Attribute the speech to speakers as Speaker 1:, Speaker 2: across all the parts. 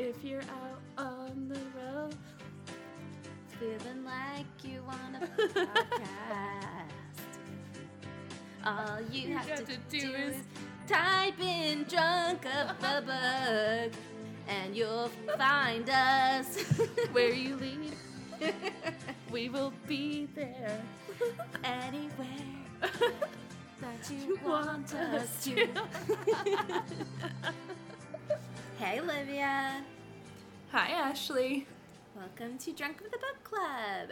Speaker 1: If you're out on the road,
Speaker 2: Feeling like you want a podcast. All you, have to,
Speaker 1: to
Speaker 2: do, is
Speaker 1: is-
Speaker 2: type in drunk of the book and you'll find us.
Speaker 1: where you lead, we will be there.
Speaker 2: Anywhere that you want us to. Hey, Olivia.
Speaker 1: Hi, Ashley.
Speaker 2: Welcome to Drunk of the Book Club.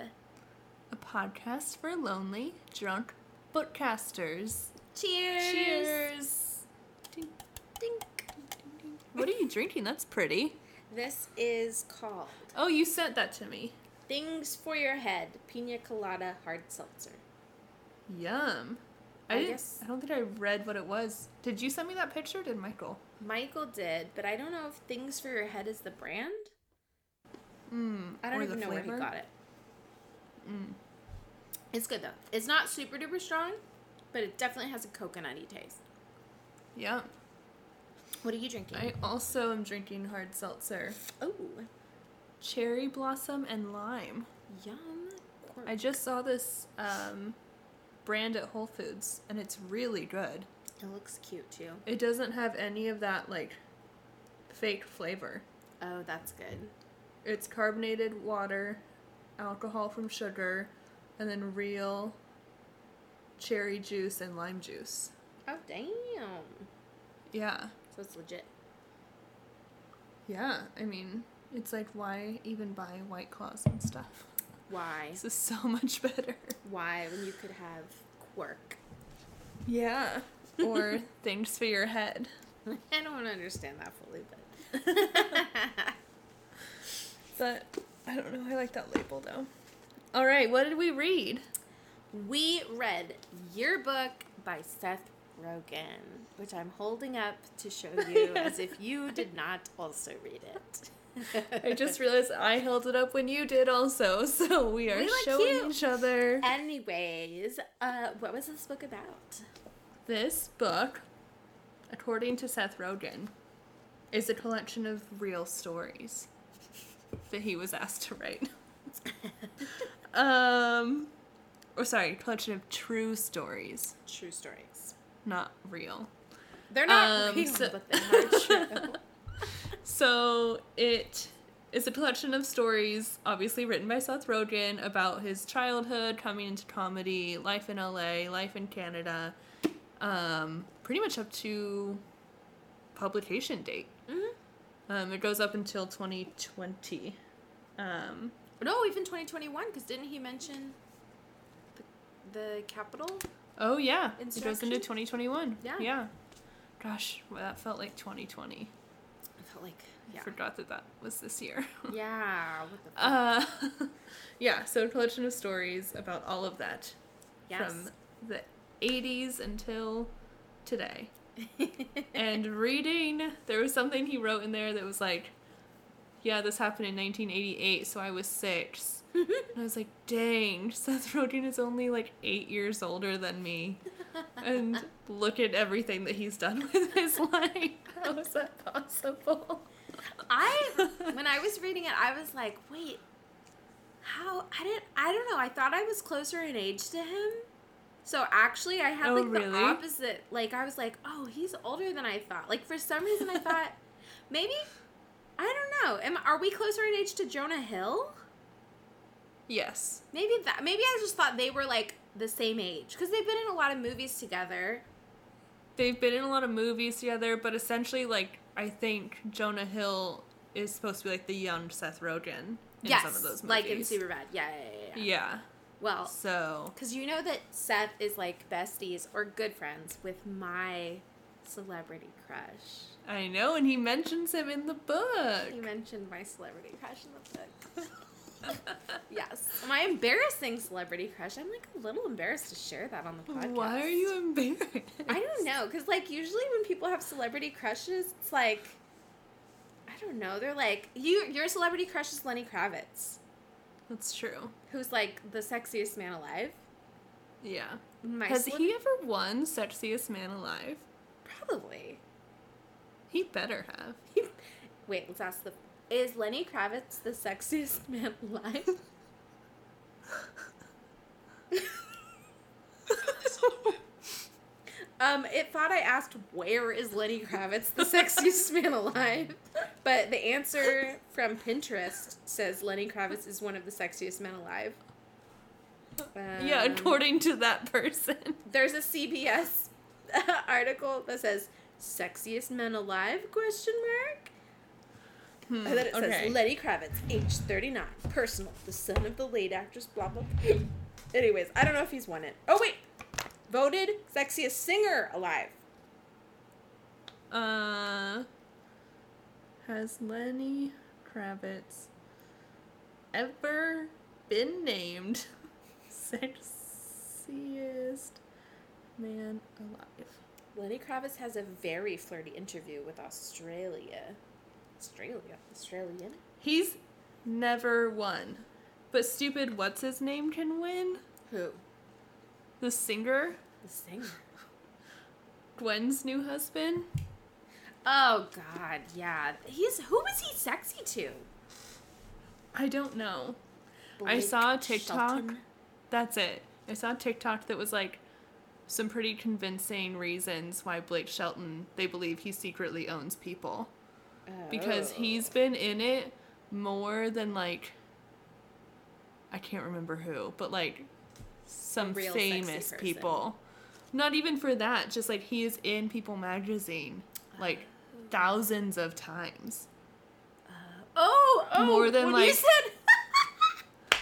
Speaker 1: A podcast for lonely, drunk bookcasters.
Speaker 2: Cheers.
Speaker 1: Cheers. Ding, ding. What are you drinking? That's pretty.
Speaker 2: This is called
Speaker 1: Oh, you sent that to me.
Speaker 2: Things for Your Head Pina Colada Hard Seltzer.
Speaker 1: Yum. I,
Speaker 2: I guess-
Speaker 1: I don't think I read what it was. Did you send me that picture? or Did Michael?
Speaker 2: Michael did, but I don't know if Things for Your Head is the brand.
Speaker 1: Mm,
Speaker 2: I don't even know where he got it.
Speaker 1: Mm.
Speaker 2: It's good though. It's not super duper strong, but it definitely has a coconutty taste.
Speaker 1: Yeah.
Speaker 2: What are you drinking?
Speaker 1: I also am drinking hard seltzer.
Speaker 2: oh,
Speaker 1: Cherry blossom and lime.
Speaker 2: yum.
Speaker 1: I just saw this um, brand at Whole Foods, and it's really good.
Speaker 2: It looks cute too.
Speaker 1: It doesn't have any of that like fake flavor.
Speaker 2: Oh, that's good.
Speaker 1: It's carbonated water, alcohol from sugar, and then real cherry juice and lime juice.
Speaker 2: Oh, damn.
Speaker 1: Yeah.
Speaker 2: So it's legit.
Speaker 1: Yeah. I mean, it's like why even buy white claws and stuff?
Speaker 2: Why?
Speaker 1: This is so much better.
Speaker 2: Why when you could have quirk?
Speaker 1: Yeah. Or things for your head.
Speaker 2: I don't understand that fully, but
Speaker 1: But I don't know. I like that label though. All right, what did we read?
Speaker 2: we read Yearbook by Seth Rogen, which I'm holding up to show you as if you did not also read it.
Speaker 1: I just realized I held it up when you did also, so we are
Speaker 2: We
Speaker 1: showing
Speaker 2: cute.
Speaker 1: each other.
Speaker 2: Anyways, uh, what was this book about?
Speaker 1: This book, according to Seth Rogen, is a collection of real stories that he was asked to write. um, or sorry, collection of true stories,
Speaker 2: True stories.
Speaker 1: not real.
Speaker 2: They're not
Speaker 1: Um,
Speaker 2: real,
Speaker 1: so-
Speaker 2: but they are true.
Speaker 1: So it is a collection of stories, obviously written by Seth Rogen, about his childhood, coming into comedy, life in LA, life in Canada, um, pretty much up to publication date.
Speaker 2: Mhm.
Speaker 1: Um, it goes up until 2020. Um,
Speaker 2: No, even 2021, because didn't he mention the, the capital?
Speaker 1: oh yeah, it goes into 2021.
Speaker 2: Yeah.
Speaker 1: Yeah. Gosh, well, that felt like 2020.
Speaker 2: I felt like,
Speaker 1: I forgot that that was this year.
Speaker 2: Yeah, what the fuck?
Speaker 1: Uh, yeah, so a collection of stories about all of that
Speaker 2: yes.
Speaker 1: from the 80s until today. And reading, there was something he wrote in there that was like, yeah, this happened in 1988, so I was six. and I was like, dang, Seth Rogen is only like eight years older than me. And look at everything that he's done with his life. How is that possible?
Speaker 2: I when I was reading it, I was like, wait, how? I didn't. I don't know. I thought I was closer in age to him. So actually, I had
Speaker 1: Oh,
Speaker 2: like the opposite. Like I was like, oh, he's older than I thought. Like for some reason, I thought maybe. I don't know. Am are we closer in age to Jonah Hill?
Speaker 1: Yes.
Speaker 2: Maybe that. Maybe I just thought they were like the same age because they've been in a lot of movies together.
Speaker 1: they've been in a lot of movies together, but essentially, like, I think Jonah Hill is supposed to be like the young Seth Rogen in
Speaker 2: yes,
Speaker 1: some of those movies.
Speaker 2: like in Superbad. Yeah, yeah, yeah. yeah.
Speaker 1: Yeah.
Speaker 2: Well,
Speaker 1: So
Speaker 2: Because you know that Seth is like besties or good friends with my celebrity crush.
Speaker 1: I know, and he mentions him in the book.
Speaker 2: He mentioned my celebrity crush in the book. yes. My embarrassing celebrity crush. I'm like a little embarrassed to share that on the podcast.
Speaker 1: Why are you embarrassed?
Speaker 2: I don't know. Because, like, usually when people have celebrity crushes, it's like, I don't know. They're like, you, your celebrity crush is Lenny Kravitz,
Speaker 1: That's true.
Speaker 2: who's like the sexiest man alive.
Speaker 1: Yeah.
Speaker 2: My
Speaker 1: Has he ever won Sexiest Man Alive?
Speaker 2: Probably.
Speaker 1: He better have.
Speaker 2: Wait, let's ask the Is Lenny Kravitz the sexiest man alive? um, it thought I asked where is Lenny Kravitz the sexiest man alive, but the answer from Pinterest says Lenny Kravitz is one of the sexiest men alive.
Speaker 1: yeah,
Speaker 2: Um,
Speaker 1: according to that person.
Speaker 2: there's a CBS article that says sexiest men alive question mark.
Speaker 1: Hmm,
Speaker 2: And then it
Speaker 1: okay.
Speaker 2: says Lenny Kravitz, age 39, personal, the son of the late actress, blah, blah, blah. Anyways, I don't know if he's won it. Oh, wait. Voted sexiest singer alive.
Speaker 1: Uh, has Lenny Kravitz ever been named sexiest man alive?
Speaker 2: Lenny Kravitz has a very flirty interview with Australia. Australia? Australian?
Speaker 1: He's never won. But stupid what's his name can win?
Speaker 2: Who?
Speaker 1: The singer?
Speaker 2: The singer.
Speaker 1: Gwen's new husband?
Speaker 2: Oh, God, yeah. He's, who is he sexy to?
Speaker 1: I don't know. I saw a TikTok.
Speaker 2: Shelton?
Speaker 1: That's it. I saw a TikTok that was like some pretty convincing reasons why Blake Shelton they believe he secretly owns people. Because
Speaker 2: Oh.
Speaker 1: he's been in it more than like I can't remember who, but like some
Speaker 2: real
Speaker 1: famous people. Not even for that, just like he is in People magazine like thousands of times.
Speaker 2: Uh, oh, oh,
Speaker 1: More than,
Speaker 2: when you
Speaker 1: like-
Speaker 2: said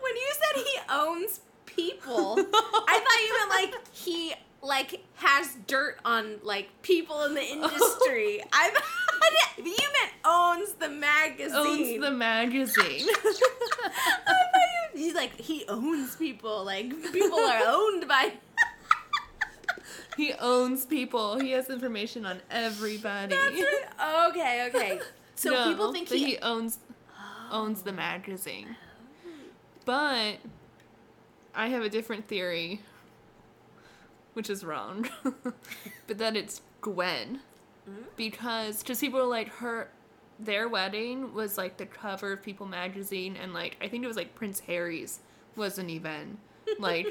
Speaker 2: when you said he owns people, I thought you meant like he like has dirt on like people in the industry. I thought you meant owns the magazine.
Speaker 1: Owns the magazine.
Speaker 2: I thought you, he's like he owns people. Like people are owned by.
Speaker 1: he owns people. He has information on everybody.
Speaker 2: That's right. Okay, okay. So
Speaker 1: No,
Speaker 2: people think he,
Speaker 1: he owns owns the magazine. But I have a different theory, which is wrong. but that it's Gwen.
Speaker 2: Mm.
Speaker 1: Because cause people are like her their wedding was like the cover of People magazine and like I think it was like Prince Harry's wasn't even like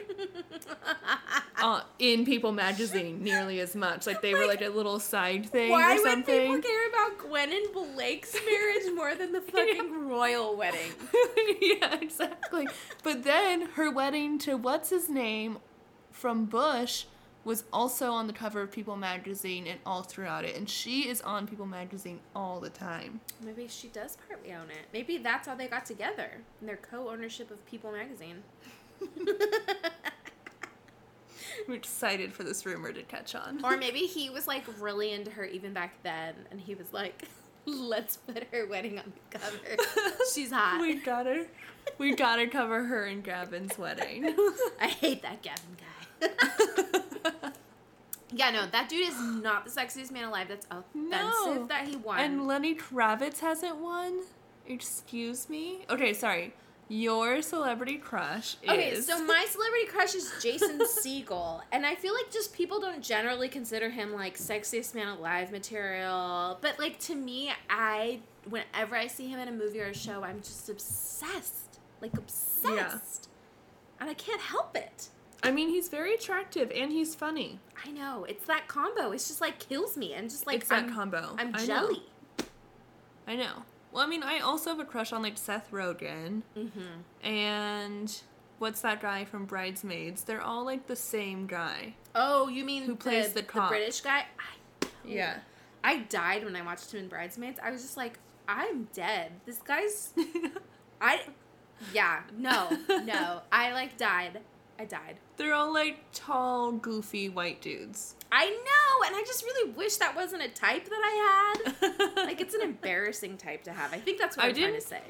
Speaker 1: uh, in People magazine nearly as much. Like they were
Speaker 2: Like,
Speaker 1: a little side thing
Speaker 2: Why
Speaker 1: or
Speaker 2: would people care about Gwen and Blake's marriage more than the fucking royal wedding?
Speaker 1: yeah, exactly. But then her wedding to what's his name from Bush was also on the cover of People magazine and all throughout it. And she is on People magazine all the time.
Speaker 2: Maybe she does partly own it. Maybe that's how they got together in their co-ownership of People magazine.
Speaker 1: I'm excited for this rumor to catch on.
Speaker 2: or maybe he was like really into her even back then, and he was like, "Let's put her wedding on the cover. She's hot."
Speaker 1: we gotta, we gotta cover her and Gavin's wedding.
Speaker 2: I hate that Gavin guy. Yeah, no, that dude is not the sexiest man alive. That's offensive
Speaker 1: No.
Speaker 2: that he won.
Speaker 1: and Lenny Kravitz hasn't won. Excuse me. Okay, sorry. Your celebrity crush is.
Speaker 2: Okay, so my celebrity crush is Jason Segel, and I feel like just people don't generally consider him like sexiest man alive material. But like to me, I whenever I see him in a movie or a show, I'm just obsessed, like obsessed, and I can't help it.
Speaker 1: I mean, he's very attractive and he's funny.
Speaker 2: I know it's that combo. It's just like kills me, and just like
Speaker 1: it's that
Speaker 2: I'm,
Speaker 1: combo.
Speaker 2: I'm
Speaker 1: I know.
Speaker 2: jelly.
Speaker 1: I know. Well, I mean, I also have a crush on like Seth Rogen
Speaker 2: Mm-hmm.
Speaker 1: and what's that guy from Bridesmaids? They're all like the same guy.
Speaker 2: Oh, you mean
Speaker 1: Who plays the cop.
Speaker 2: British guy? I,
Speaker 1: Yeah.
Speaker 2: I died when I watched him in Bridesmaids. I was just like, I'm dead. This guy's I yeah, no, no. I like died. I died.
Speaker 1: They're all like tall, goofy white dudes.
Speaker 2: I know, and I just really wish that wasn't a type that I had. like it's an embarrassing type to have. I think that's what
Speaker 1: I
Speaker 2: I'm trying to say.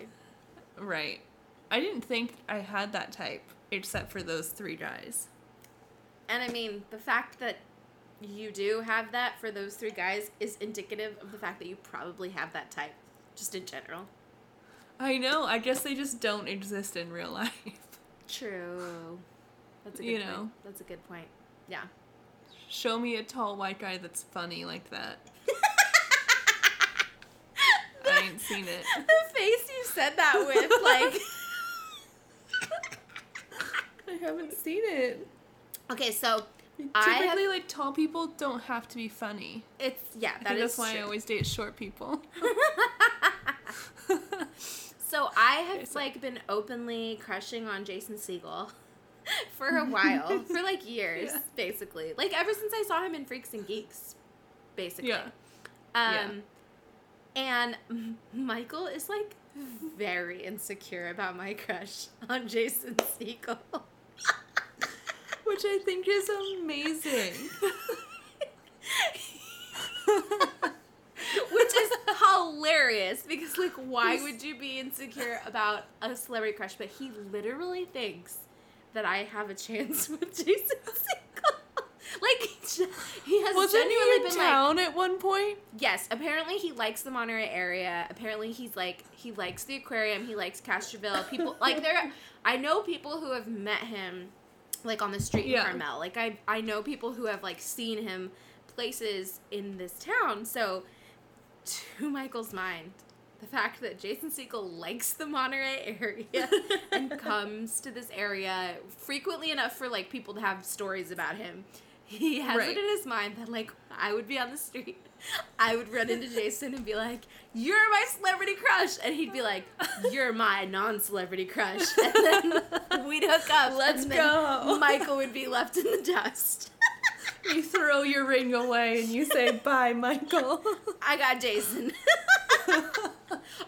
Speaker 1: right. I didn't think I had that type except for those three guys.
Speaker 2: And I mean, the fact that you do have that for those three guys is indicative of the fact that you probably have that type, just in general.
Speaker 1: I know. I guess they just don't exist in real life.
Speaker 2: True. That's a good
Speaker 1: You
Speaker 2: point. That's a good point. Yeah.
Speaker 1: Show me a tall white guy that's funny like that. I haven't seen it.
Speaker 2: the face you said that with, like.
Speaker 1: I haven't seen it.
Speaker 2: Okay, so I
Speaker 1: Typically,
Speaker 2: have,
Speaker 1: like tall people don't have to be funny.
Speaker 2: it's yeah,
Speaker 1: I
Speaker 2: that is
Speaker 1: that's why I always date short people.
Speaker 2: So I have
Speaker 1: Okay, so-
Speaker 2: like been openly crushing on Jason Segel for a while, for like years,
Speaker 1: Yeah.
Speaker 2: basically. Like ever since I saw him in Freaks and Geeks, basically.
Speaker 1: yeah.
Speaker 2: Um, and Michael is like very insecure about my crush on Jason Segel.
Speaker 1: Which I think is amazing.
Speaker 2: Which is hilarious because, like, why would you be insecure about a celebrity crush? But he literally thinks that I have a chance with Jason Segel. like, he has
Speaker 1: Wasn't
Speaker 2: genuinely
Speaker 1: he in
Speaker 2: been like,
Speaker 1: town at one point?
Speaker 2: yes, apparently he likes the Monterey area. Apparently he's like, he likes the aquarium. He likes Castroville. People, like, there, I know people who have met him, like, on the street in
Speaker 1: Yeah.
Speaker 2: Carmel. Like, I, I know people who have, like, seen him places in this town. So, to Michael's mind, the fact that Jason Segel likes the Monterey area and comes to this area frequently enough for like people to have stories about him. He has
Speaker 1: Right.
Speaker 2: it in his mind that like I would be on the street, I would run into Jason and be like, "You're my celebrity crush," and he'd be like, "You're my non-celebrity crush," and then we'd hook up.
Speaker 1: Let's go.
Speaker 2: Michael would be left in the dust.
Speaker 1: You throw your ring away and you say, bye, Michael.
Speaker 2: I got Jason.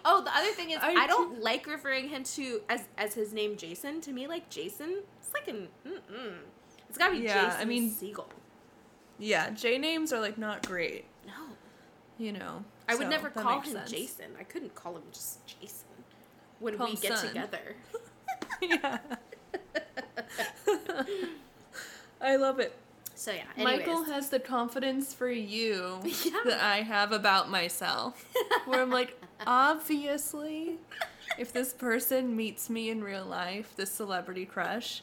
Speaker 2: oh, the other thing is, I,
Speaker 1: I
Speaker 2: don't like referring him to as as his name Jason. To me, like Jason, it's like an mm-mm. It's gotta be
Speaker 1: Yeah,
Speaker 2: Jason
Speaker 1: I mean-
Speaker 2: Segel.
Speaker 1: yeah, J names are like not great,
Speaker 2: No,
Speaker 1: you know.
Speaker 2: I would
Speaker 1: so
Speaker 2: never call him
Speaker 1: sense.
Speaker 2: Jason. I couldn't call him just Jason when we get
Speaker 1: son.
Speaker 2: together.
Speaker 1: yeah. I love it.
Speaker 2: So yeah, anyways.
Speaker 1: Michael has the confidence for you
Speaker 2: Yeah.
Speaker 1: that I have about myself. Where I'm like, obviously, if this person meets me in real life, this celebrity crush,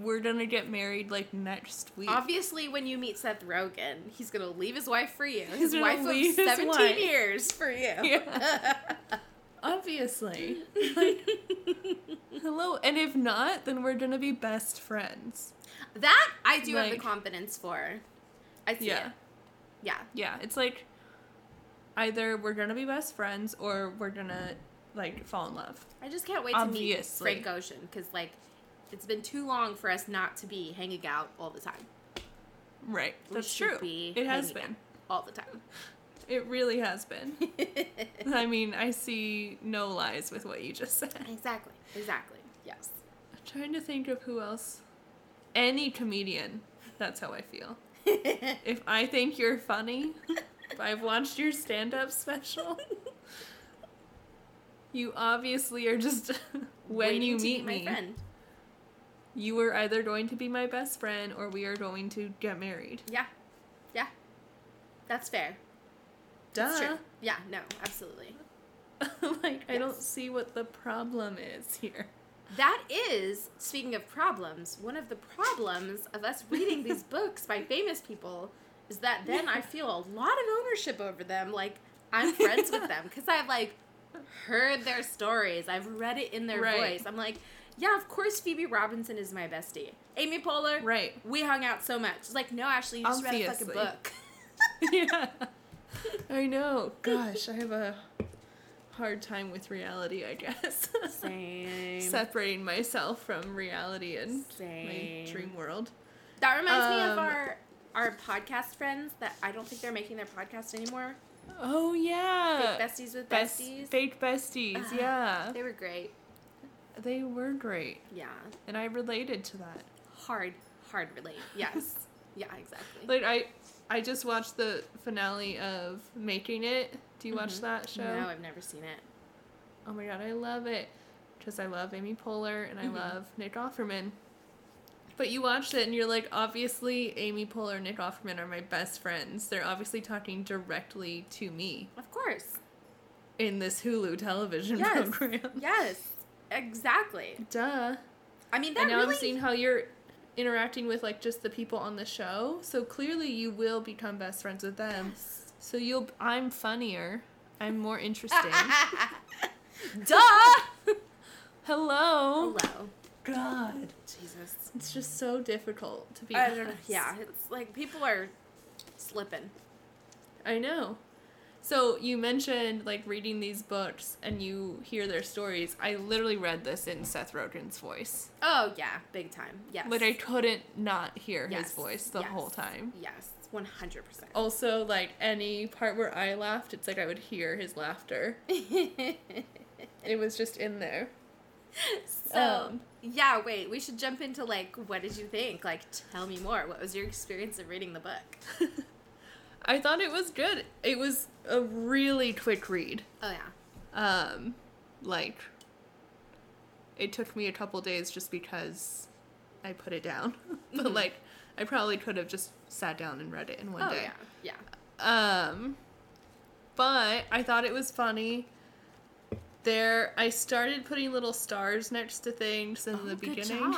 Speaker 1: we're gonna get married like next week.
Speaker 2: Obviously, when you meet Seth Rogen, he's gonna leave his wife for you. His wife of seventeen
Speaker 1: wife.
Speaker 2: years for you.
Speaker 1: Yeah. Obviously. Like, hello. And if not, then we're gonna be best friends.
Speaker 2: that I do have the confidence for. I see
Speaker 1: Yeah.
Speaker 2: it. Yeah.
Speaker 1: Yeah. It's like either we're gonna be best friends or we're gonna like fall in love.
Speaker 2: I just can't wait to meet
Speaker 1: Obviously.
Speaker 2: Frank Ocean because like it's been too long for us not to be hanging out all the time.
Speaker 1: Right.
Speaker 2: We
Speaker 1: That's true. It has been.
Speaker 2: all the time.
Speaker 1: It really has been. I mean, I see no lies with what you just said.
Speaker 2: exactly. Exactly. Yes.
Speaker 1: I'm trying to think of who else. Any comedian. That's how I feel. If I think you're funny, I've watched your stand up special, you obviously are just, when
Speaker 2: Waiting
Speaker 1: you meet
Speaker 2: my
Speaker 1: me,
Speaker 2: friend.
Speaker 1: you are either going to be my best friend or we are going to get married.
Speaker 2: Yeah. Yeah. That's fair.
Speaker 1: Duh.
Speaker 2: That's true. Yeah. No. Absolutely.
Speaker 1: like, I don't see what the problem is here.
Speaker 2: That is, speaking of problems, one of the problems of us reading these books by famous people is that then I feel a lot of ownership over them. Like, I'm friends with them because I've, like, heard their stories. I've read it in their
Speaker 1: Right.
Speaker 2: voice. I'm like, yeah, of course Phoebe Robinson is my bestie. Amy Poehler,
Speaker 1: Right.
Speaker 2: we hung out so much. It's like, no, Ashley, you just read a fucking
Speaker 1: Obviously.
Speaker 2: book.
Speaker 1: yeah. I know. Gosh, I have a hard time with reality, I guess.
Speaker 2: Same.
Speaker 1: Separating myself from reality and
Speaker 2: Same.
Speaker 1: my dream world.
Speaker 2: That reminds me of
Speaker 1: Um,
Speaker 2: our our podcast friends that I don't think they're making their podcast anymore.
Speaker 1: Oh yeah.
Speaker 2: Fake besties with
Speaker 1: Best-
Speaker 2: besties.
Speaker 1: Fake besties,
Speaker 2: Uh,
Speaker 1: yeah.
Speaker 2: They were great.
Speaker 1: They were great.
Speaker 2: Yeah.
Speaker 1: And I related to that.
Speaker 2: Hard, hard relate. Yes. yeah, exactly.
Speaker 1: Like I I just watched the finale of Making It. Do you watch
Speaker 2: Mhm.
Speaker 1: that show?
Speaker 2: No, I've never seen it.
Speaker 1: Oh my god, I love it. Because I love Amy Poehler and I
Speaker 2: Mhm.
Speaker 1: love Nick Offerman. But you watched it and you're like, obviously, Amy Poehler and Nick Offerman are my best friends. They're obviously talking directly to me
Speaker 2: Of course.
Speaker 1: in this Hulu television
Speaker 2: Yes.
Speaker 1: program.
Speaker 2: Yes. Exactly.
Speaker 1: Duh.
Speaker 2: I mean, that
Speaker 1: and now
Speaker 2: really.
Speaker 1: I'm seeing how you're interacting with like just the people on the show. So clearly you will become best friends with them.
Speaker 2: Yes.
Speaker 1: So you'll I'm funnier. I'm more interesting.
Speaker 2: Duh.
Speaker 1: Hello.
Speaker 2: Hello.
Speaker 1: God.
Speaker 2: Jesus.
Speaker 1: It's just so difficult to be
Speaker 2: I don't know. Yeah, it's like people are slipping.
Speaker 1: I know. So you mentioned like reading these books and you hear their stories. I literally read this in Seth Rogen's voice.
Speaker 2: Oh yeah, big time. Yes.
Speaker 1: Like I couldn't not hear his voice the
Speaker 2: Yes.
Speaker 1: whole time.
Speaker 2: Yes, one hundred percent.
Speaker 1: Also, like any part where I laughed, it's like I would hear his laughter. It was just in there.
Speaker 2: So
Speaker 1: Um,
Speaker 2: yeah, wait. We should jump into like, what did you think? Like, tell me more. What was your experience of reading the book?
Speaker 1: I thought it was good. It was a really quick read.
Speaker 2: Oh yeah.
Speaker 1: Um, like it took me a couple days just because I put it down. but
Speaker 2: Mhm.
Speaker 1: like I probably could have just sat down and read it in one
Speaker 2: oh
Speaker 1: day.
Speaker 2: yeah. Yeah.
Speaker 1: Um, but I thought it was funny. There, I started putting little stars next to things in
Speaker 2: oh,
Speaker 1: the beginning,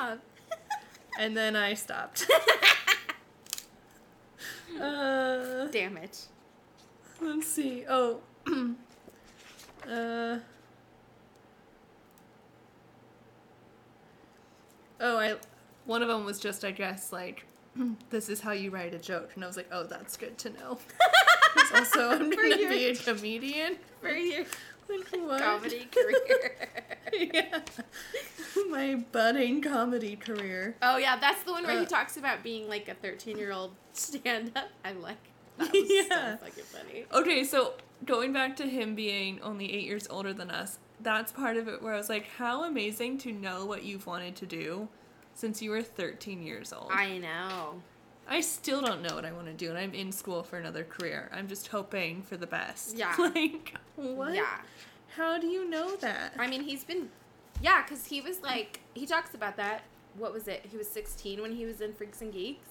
Speaker 1: and then I stopped. uh,
Speaker 2: Damn it.
Speaker 1: let's see. Oh, uh, oh, I. One of them was just, I guess, like, this is how you write a joke, and I was like, oh, that's good to know." also, I'm gonna
Speaker 2: your-
Speaker 1: be a comedian.
Speaker 2: For your
Speaker 1: Like what?
Speaker 2: comedy career.
Speaker 1: yeah. My budding comedy career.
Speaker 2: oh yeah, that's the one where he
Speaker 1: Uh,
Speaker 2: talks about being like a thirteen-year-old stand-up. I'm like, that was
Speaker 1: Yeah.
Speaker 2: so fucking funny.
Speaker 1: Okay, so going back to him being only eight years older than us, that's part of it where I was like, how amazing to know what you've wanted to do since you were 13 years old.
Speaker 2: I know.
Speaker 1: I still don't know what I want to do, and I'm in school for another career. I'm just hoping for the best.
Speaker 2: Yeah.
Speaker 1: like, what?
Speaker 2: Yeah.
Speaker 1: How do you know that?
Speaker 2: I mean, he's been, yeah, because he was like, he talks about that. What was it? He was 16 when he was in Freaks and Geeks.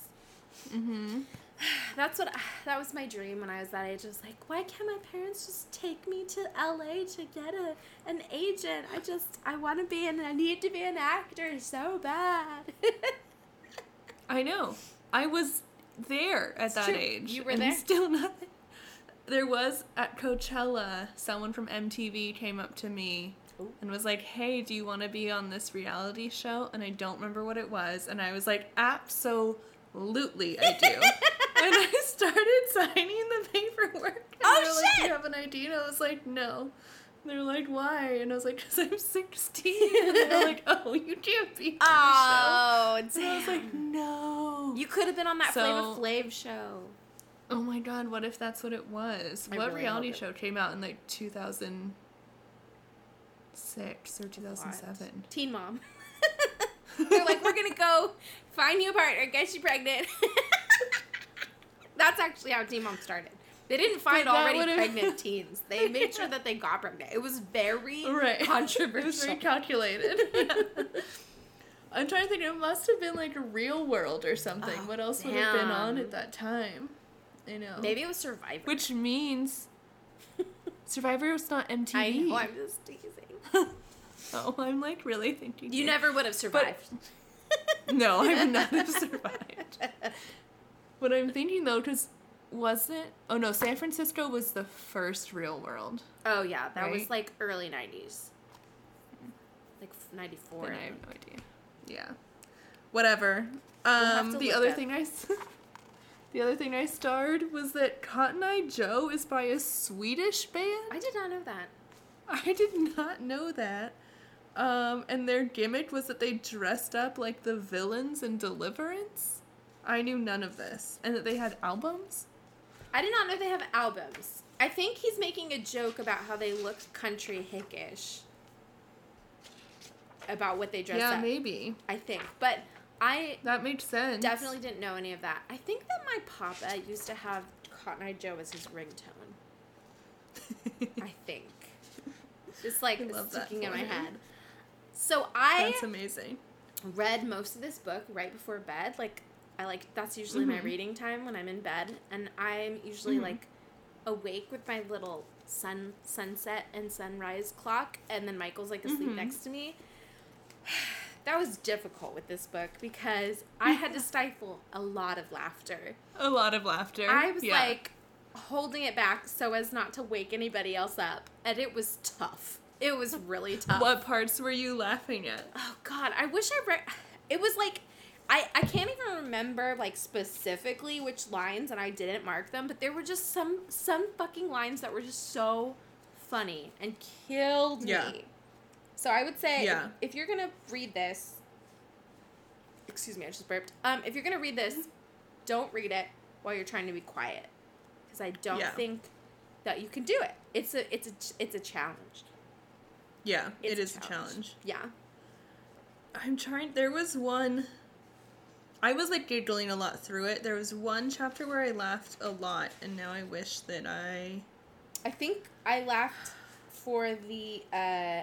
Speaker 1: mm-hmm.
Speaker 2: That's what, that was my dream when I was that age. I was like, why can't my parents just take me to LA to get a, an agent? I just, I want to be and I need to be an actor so bad.
Speaker 1: I know. I was there at
Speaker 2: It's
Speaker 1: that
Speaker 2: true.
Speaker 1: age.
Speaker 2: You were
Speaker 1: and
Speaker 2: there.
Speaker 1: Still not. There was at Coachella, someone from MTV came up to me
Speaker 2: Ooh.
Speaker 1: and was like, "Hey, do you want to be on this reality show?" And I don't remember what it was, and I was like, "Absolutely, I do." and I started signing the paperwork. And
Speaker 2: Oh,
Speaker 1: were like, "Do
Speaker 2: shit!
Speaker 1: you have an ID?" And I was like, "No." They're like, "Why?" And I was like, "Cause I'm 16." And they're like, "Oh, you can't be." on the oh, show."
Speaker 2: oh,
Speaker 1: And I was like, no.
Speaker 2: You could have been on that
Speaker 1: So-
Speaker 2: Flava Flav show.
Speaker 1: oh my god, what if that's what it was?
Speaker 2: I
Speaker 1: what
Speaker 2: really
Speaker 1: reality show came out in like 2006 or 2007?
Speaker 2: Teen Mom. They're like, we're gonna go find you a partner, get you pregnant. That's actually how Teen Mom started. They didn't find already
Speaker 1: would've-
Speaker 2: pregnant teens. They made sure that they got pregnant. It was very
Speaker 1: Right. It was
Speaker 2: controversial.
Speaker 1: very calculated. I'm trying to think. It must have been like a real world or something.
Speaker 2: Oh,
Speaker 1: what else would have been on at that time? I know.
Speaker 2: Maybe it was Survivor.
Speaker 1: Which means Survivor was not MTV.
Speaker 2: I know. I'm just teasing.
Speaker 1: oh, I'm like really thinking.
Speaker 2: You
Speaker 1: here.
Speaker 2: never would have survived.
Speaker 1: No, I would not have survived. What I'm thinking though, because wasn't oh no, San Francisco was the first real world.
Speaker 2: oh yeah, that was like early '90s, like '94.
Speaker 1: Then I have no idea. Yeah, whatever. Um,
Speaker 2: to
Speaker 1: the other thing I. the other thing I starred was that Cotton Eye Joe is by a Swedish band.
Speaker 2: I did not know that.
Speaker 1: I did not know that. Um, and their gimmick was that they dressed up like the villains in Deliverance. I knew none of this, and that they had albums.
Speaker 2: I did not know they have albums. I think he's making a joke about how they look country hickish. About what they dress
Speaker 1: yeah,
Speaker 2: up.
Speaker 1: maybe
Speaker 2: I think. But I
Speaker 1: that makes sense.
Speaker 2: definitely didn't know any of that. I think that my papa used to have Cotton Eye Joe as his ringtone. I think. Just like sticking in my
Speaker 1: him.
Speaker 2: head. So I
Speaker 1: That's amazing.
Speaker 2: read most of this book right before bed. Like I like that's usually my
Speaker 1: Mhm.
Speaker 2: reading time when I'm in bed, and I'm usually
Speaker 1: Mhm.
Speaker 2: like awake with my little sun sunset and sunrise clock, and then Michael's like asleep
Speaker 1: Mhm.
Speaker 2: next to me. That was difficult with this book because I had to stifle a lot of laughter.
Speaker 1: A lot of laughter.
Speaker 2: I was
Speaker 1: Yeah.
Speaker 2: like, holding it back so as not to wake anybody else up, and it was tough. It was really tough.
Speaker 1: What parts were you laughing at?
Speaker 2: Oh God, I wish I read. It was like. I, I can't even remember like specifically which lines and I didn't mark them, but there were just some some fucking lines that were just so funny and killed
Speaker 1: Yeah.
Speaker 2: me. So I would say
Speaker 1: Yeah.
Speaker 2: if, if you're gonna read this, excuse me, I just burped. Um, if you're gonna read this, don't read it while you're trying to be quiet, because I don't
Speaker 1: Yeah.
Speaker 2: think that you can do it. It's a it's a it's a challenge.
Speaker 1: Yeah,
Speaker 2: It's
Speaker 1: it
Speaker 2: a
Speaker 1: is a challenge.
Speaker 2: Yeah.
Speaker 1: I'm trying. There was one. I was like giggling a lot through it. There was one chapter where I laughed a lot, and now I wish that I.
Speaker 2: I think I laughed for the uh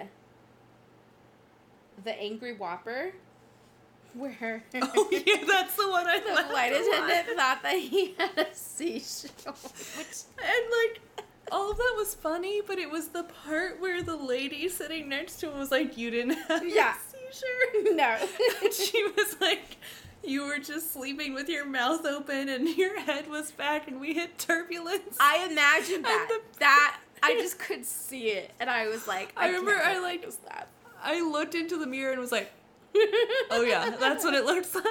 Speaker 2: the angry whopper where
Speaker 1: Oh yeah, that's the one I
Speaker 2: the
Speaker 1: laughed
Speaker 2: flight attendant thought that he had a seashell. Which
Speaker 1: And like, all of that was funny, but it was the part where the lady sitting next to him was like, "You didn't have
Speaker 2: Yeah.
Speaker 1: a seizure."
Speaker 2: no.
Speaker 1: And she was like, "You were just sleeping with your mouth open, and your head was back, and we hit turbulence."
Speaker 2: I imagined that.
Speaker 1: The-
Speaker 2: that I just could see it and I was like
Speaker 1: I remember I, like-
Speaker 2: this laugh.
Speaker 1: I looked into the mirror and was like, "Oh yeah, that's what it looks like."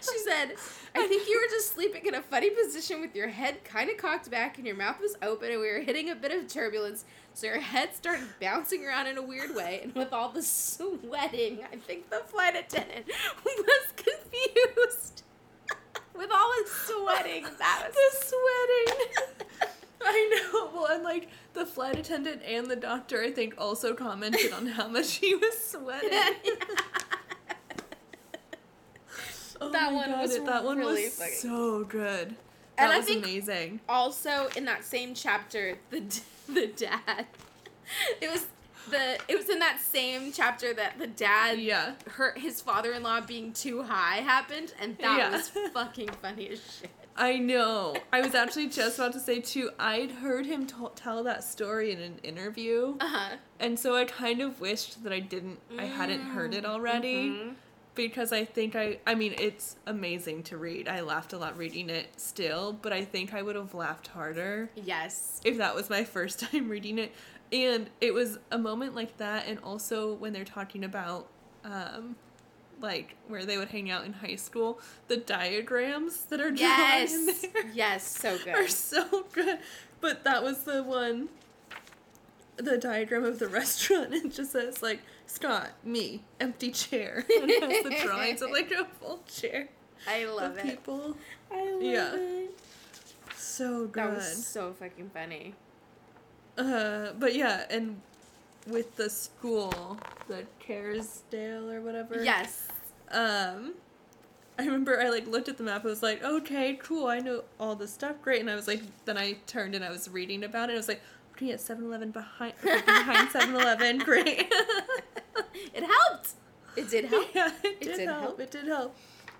Speaker 2: She said, I think you were just sleeping in a funny position with your head kind of cocked back and your mouth was open and we were hitting a bit of turbulence. So your head started bouncing around in a weird way. And with all the sweating, I think the flight attendant was confused. with all the sweating, that was.
Speaker 1: the sweating. I know. Well, and like the flight attendant and the doctor, I think, also commented on how much he was sweating. Oh
Speaker 2: That
Speaker 1: my
Speaker 2: one
Speaker 1: God,
Speaker 2: was
Speaker 1: it- that one
Speaker 2: really
Speaker 1: was
Speaker 2: funny.
Speaker 1: so good.
Speaker 2: And
Speaker 1: That
Speaker 2: I
Speaker 1: was
Speaker 2: think-
Speaker 1: amazing.
Speaker 2: also in that same chapter the the dad it was the it was in that same chapter that the dad
Speaker 1: Yeah.
Speaker 2: hurt his father-in-law being too high happened and that
Speaker 1: Yeah.
Speaker 2: was fucking funny as shit
Speaker 1: I know. I was actually just about to say too. I'd heard him t- tell that story in an interview,
Speaker 2: uh-huh
Speaker 1: and so I kind of wished that I didn't. I hadn't heard it already.
Speaker 2: Mhm.
Speaker 1: Because I think I I mean it's amazing to read. I laughed a lot reading it still, but I think I would have laughed harder
Speaker 2: yes
Speaker 1: if that was my first time reading it. And it was a moment like that and also when they're talking about um like where they would hang out in high school, the diagrams that are drawn
Speaker 2: yes
Speaker 1: in there
Speaker 2: yes so good.
Speaker 1: are so good. But that was the one the diagram of the restaurant and it just says like Scott, me, empty chair. And it has the drawings of like a full chair
Speaker 2: i love
Speaker 1: of
Speaker 2: it
Speaker 1: people.
Speaker 2: i love
Speaker 1: Yeah.
Speaker 2: it
Speaker 1: So good.
Speaker 2: that
Speaker 1: good.
Speaker 2: was so fucking funny
Speaker 1: Uh, but yeah, and with the school, the Kerrisdale or whatever.
Speaker 2: yes
Speaker 1: Um, I remember I like looked at the map. I was like, okay, cool. I know all this stuff. Great. And I was like, then I turned and I was reading about it. I was like, okay, at 7-Eleven behind behind 7-Eleven. Great.
Speaker 2: it helped it did help
Speaker 1: yeah, it
Speaker 2: It
Speaker 1: did,
Speaker 2: did
Speaker 1: help.
Speaker 2: help.
Speaker 1: It did help.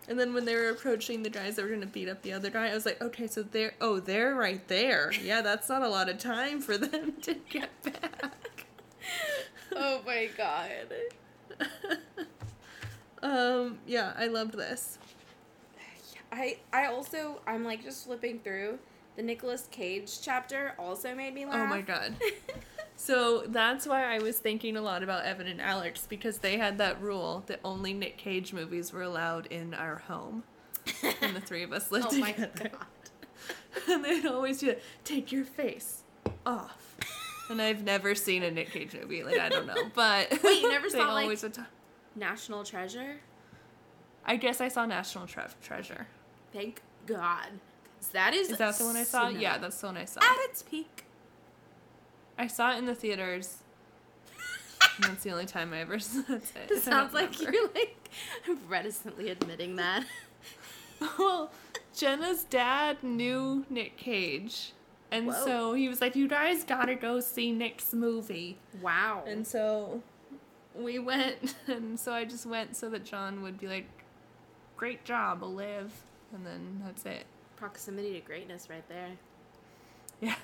Speaker 1: And then when they were approaching the guys that were gonna beat up the other guy, I was like, okay, so they're oh, they're right there. Yeah, that's not a lot of time for them to get back.
Speaker 2: oh my god
Speaker 1: um, yeah, I loved this.
Speaker 2: I I also I'm like just flipping through the Nicolas Cage chapter also made me laugh.
Speaker 1: Oh my god. So that's why I was thinking a lot about Evan and Alex because they had that rule that only Nick Cage movies were allowed in our home. And the three of us lived
Speaker 2: oh my
Speaker 1: together.
Speaker 2: god.
Speaker 1: And they'd always do. Take your face off. And I've never seen a Nick Cage movie. Like I don't know, but
Speaker 2: Wait, you never saw, like-
Speaker 1: ta-
Speaker 2: National Treasure?
Speaker 1: I guess I saw National Tre- Treasure.
Speaker 2: Thank God. that is
Speaker 1: Is that the one I saw? Yeah, that's the one I saw.
Speaker 2: at its peak.
Speaker 1: I saw it in the theaters. and that's the only time I ever. saw it.
Speaker 2: It sounds like you're like reticently admitting that.
Speaker 1: well, Jenna's dad knew Nick Cage. And
Speaker 2: Whoa.
Speaker 1: so he was like, You guys gotta go see Nick's movie.
Speaker 2: Wow.
Speaker 1: And so we went. And so I just went so that John would be like, Great job, Olive. And then that's it.
Speaker 2: Proximity to greatness right there.
Speaker 1: Yeah.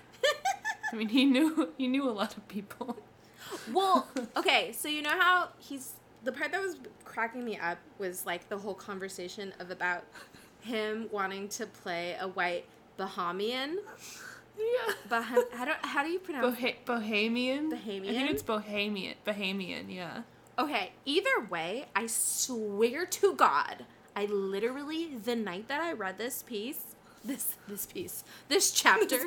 Speaker 1: I mean, he knew he knew a lot of people.
Speaker 2: Well, okay, so you know how he's the part that was cracking me up was like the whole conversation of about him wanting to play a white Bahamian.
Speaker 1: Yeah.
Speaker 2: Bah- how, do, how do you pronounce
Speaker 1: Bohe- Bohemian. I think it's Bohemian. Bohemian. Yeah.
Speaker 2: Okay, either way, I swear to God, I literally the night that I read this piece, this this piece, this chapter,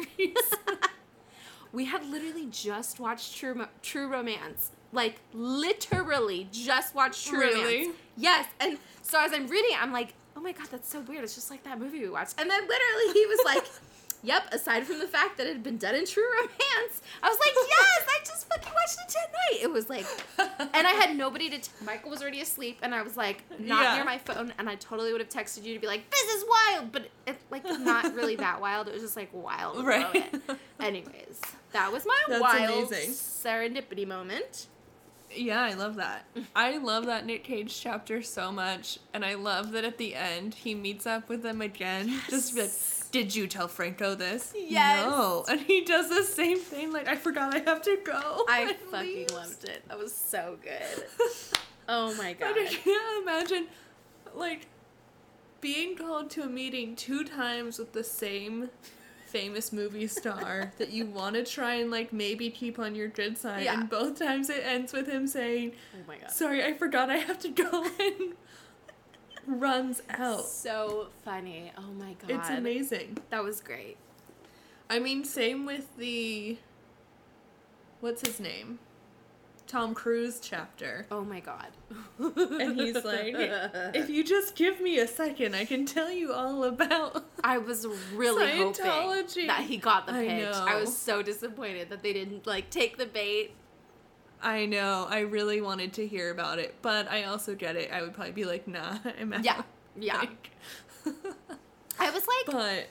Speaker 2: we had literally just watched True True Romance. Like literally just watched True
Speaker 1: Really?
Speaker 2: Romance. Yes, and so as I'm reading, it, I'm like, oh my god, that's so weird. It's just like that movie we watched. And then literally he was like. Yep, aside from the fact that it had been done in True Romance, I was like, yes, I just fucking watched it tonight. It was like, and I had nobody to. T- Michael was already asleep, and I was like, not
Speaker 1: Yeah.
Speaker 2: near my phone, and I totally would have texted you to be like, this is wild, but it like not really that wild. It was just like wild,
Speaker 1: Right.
Speaker 2: Anyways, that was my
Speaker 1: That's
Speaker 2: wild
Speaker 1: amazing.
Speaker 2: serendipity moment.
Speaker 1: Yeah, I love that. I love that Nick Cage chapter so much, and I love that at the end he meets up with them again. Yes. Just be like, did you tell Franco this?
Speaker 2: Yes.
Speaker 1: No, and he does the same thing. Like, I forgot I have to go.
Speaker 2: I
Speaker 1: and
Speaker 2: fucking
Speaker 1: leaves.
Speaker 2: loved it. That was so good. Oh my god.
Speaker 1: I can't imagine, like, being called to a meeting two times with the same famous movie star that you want to try and like maybe keep on your good side,
Speaker 2: Yeah.
Speaker 1: and both times it ends with him saying,
Speaker 2: Oh my god.
Speaker 1: "Sorry, I forgot I have to go," and runs out.
Speaker 2: So funny. Oh my god.
Speaker 1: It's amazing.
Speaker 2: That was great.
Speaker 1: I mean, same with the what's his name, Tom Cruise chapter.
Speaker 2: Oh my god.
Speaker 1: And he's like, if you just give me a second, I can tell you all about.
Speaker 2: I was really hoping that he got the
Speaker 1: I
Speaker 2: pitch. I,
Speaker 1: know.
Speaker 2: was so disappointed that they didn't like take the bait.
Speaker 1: I know. I really wanted to hear about it, but I also get it. I would probably be like, nah, I'm out.
Speaker 2: Yeah. Yeah.
Speaker 1: Like,
Speaker 2: I was like
Speaker 1: but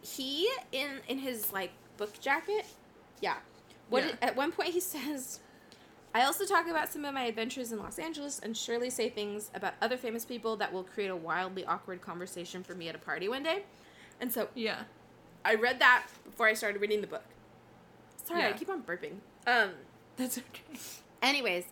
Speaker 2: he in in his like book jacket. Yeah. What
Speaker 1: Yeah.
Speaker 2: it- at one point he says I also talk about some of my adventures in Los Angeles and surely say things about other famous people that will create a wildly awkward conversation for me at a party one day. And so
Speaker 1: yeah,
Speaker 2: I read that before I started reading the book. Sorry, I keep on burping. Um
Speaker 1: that's okay.
Speaker 2: Anyways,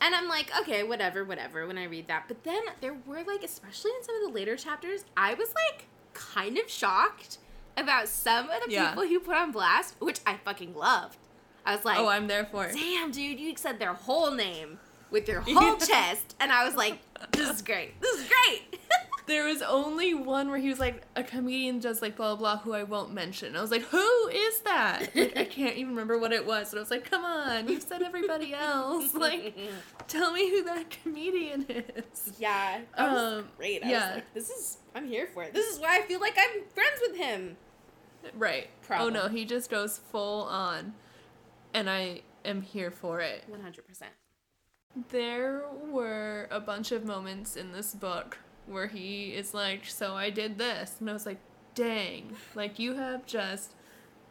Speaker 2: and I'm like, okay, whatever, whatever, when I read that. But then there were, like, especially in some of the later chapters, I was, like, kind of shocked about some of the
Speaker 1: Yeah.
Speaker 2: people who put on blast, which I fucking loved. I was like,
Speaker 1: oh, I'm there for it.
Speaker 2: damn, dude, you said their whole name with your whole chest. And I was like, this is great. This is great.
Speaker 1: There was only one where he was like, a comedian does like blah blah blah who I won't mention. I was like, who is that? Like, I can't even remember what it was. But I was like, come on, you've said everybody else. Like, tell me who that comedian is.
Speaker 2: yeah, that was
Speaker 1: Um,
Speaker 2: great. I
Speaker 1: yeah.
Speaker 2: was like, this is, I'm here for it. This is why I feel like I'm friends with him.
Speaker 1: Right.
Speaker 2: Problem.
Speaker 1: Oh no, he just goes full on, and I am here for it.
Speaker 2: 100%.
Speaker 1: There were a bunch of moments in this book where he is like, So I did this. And I was like, Dang, like you have just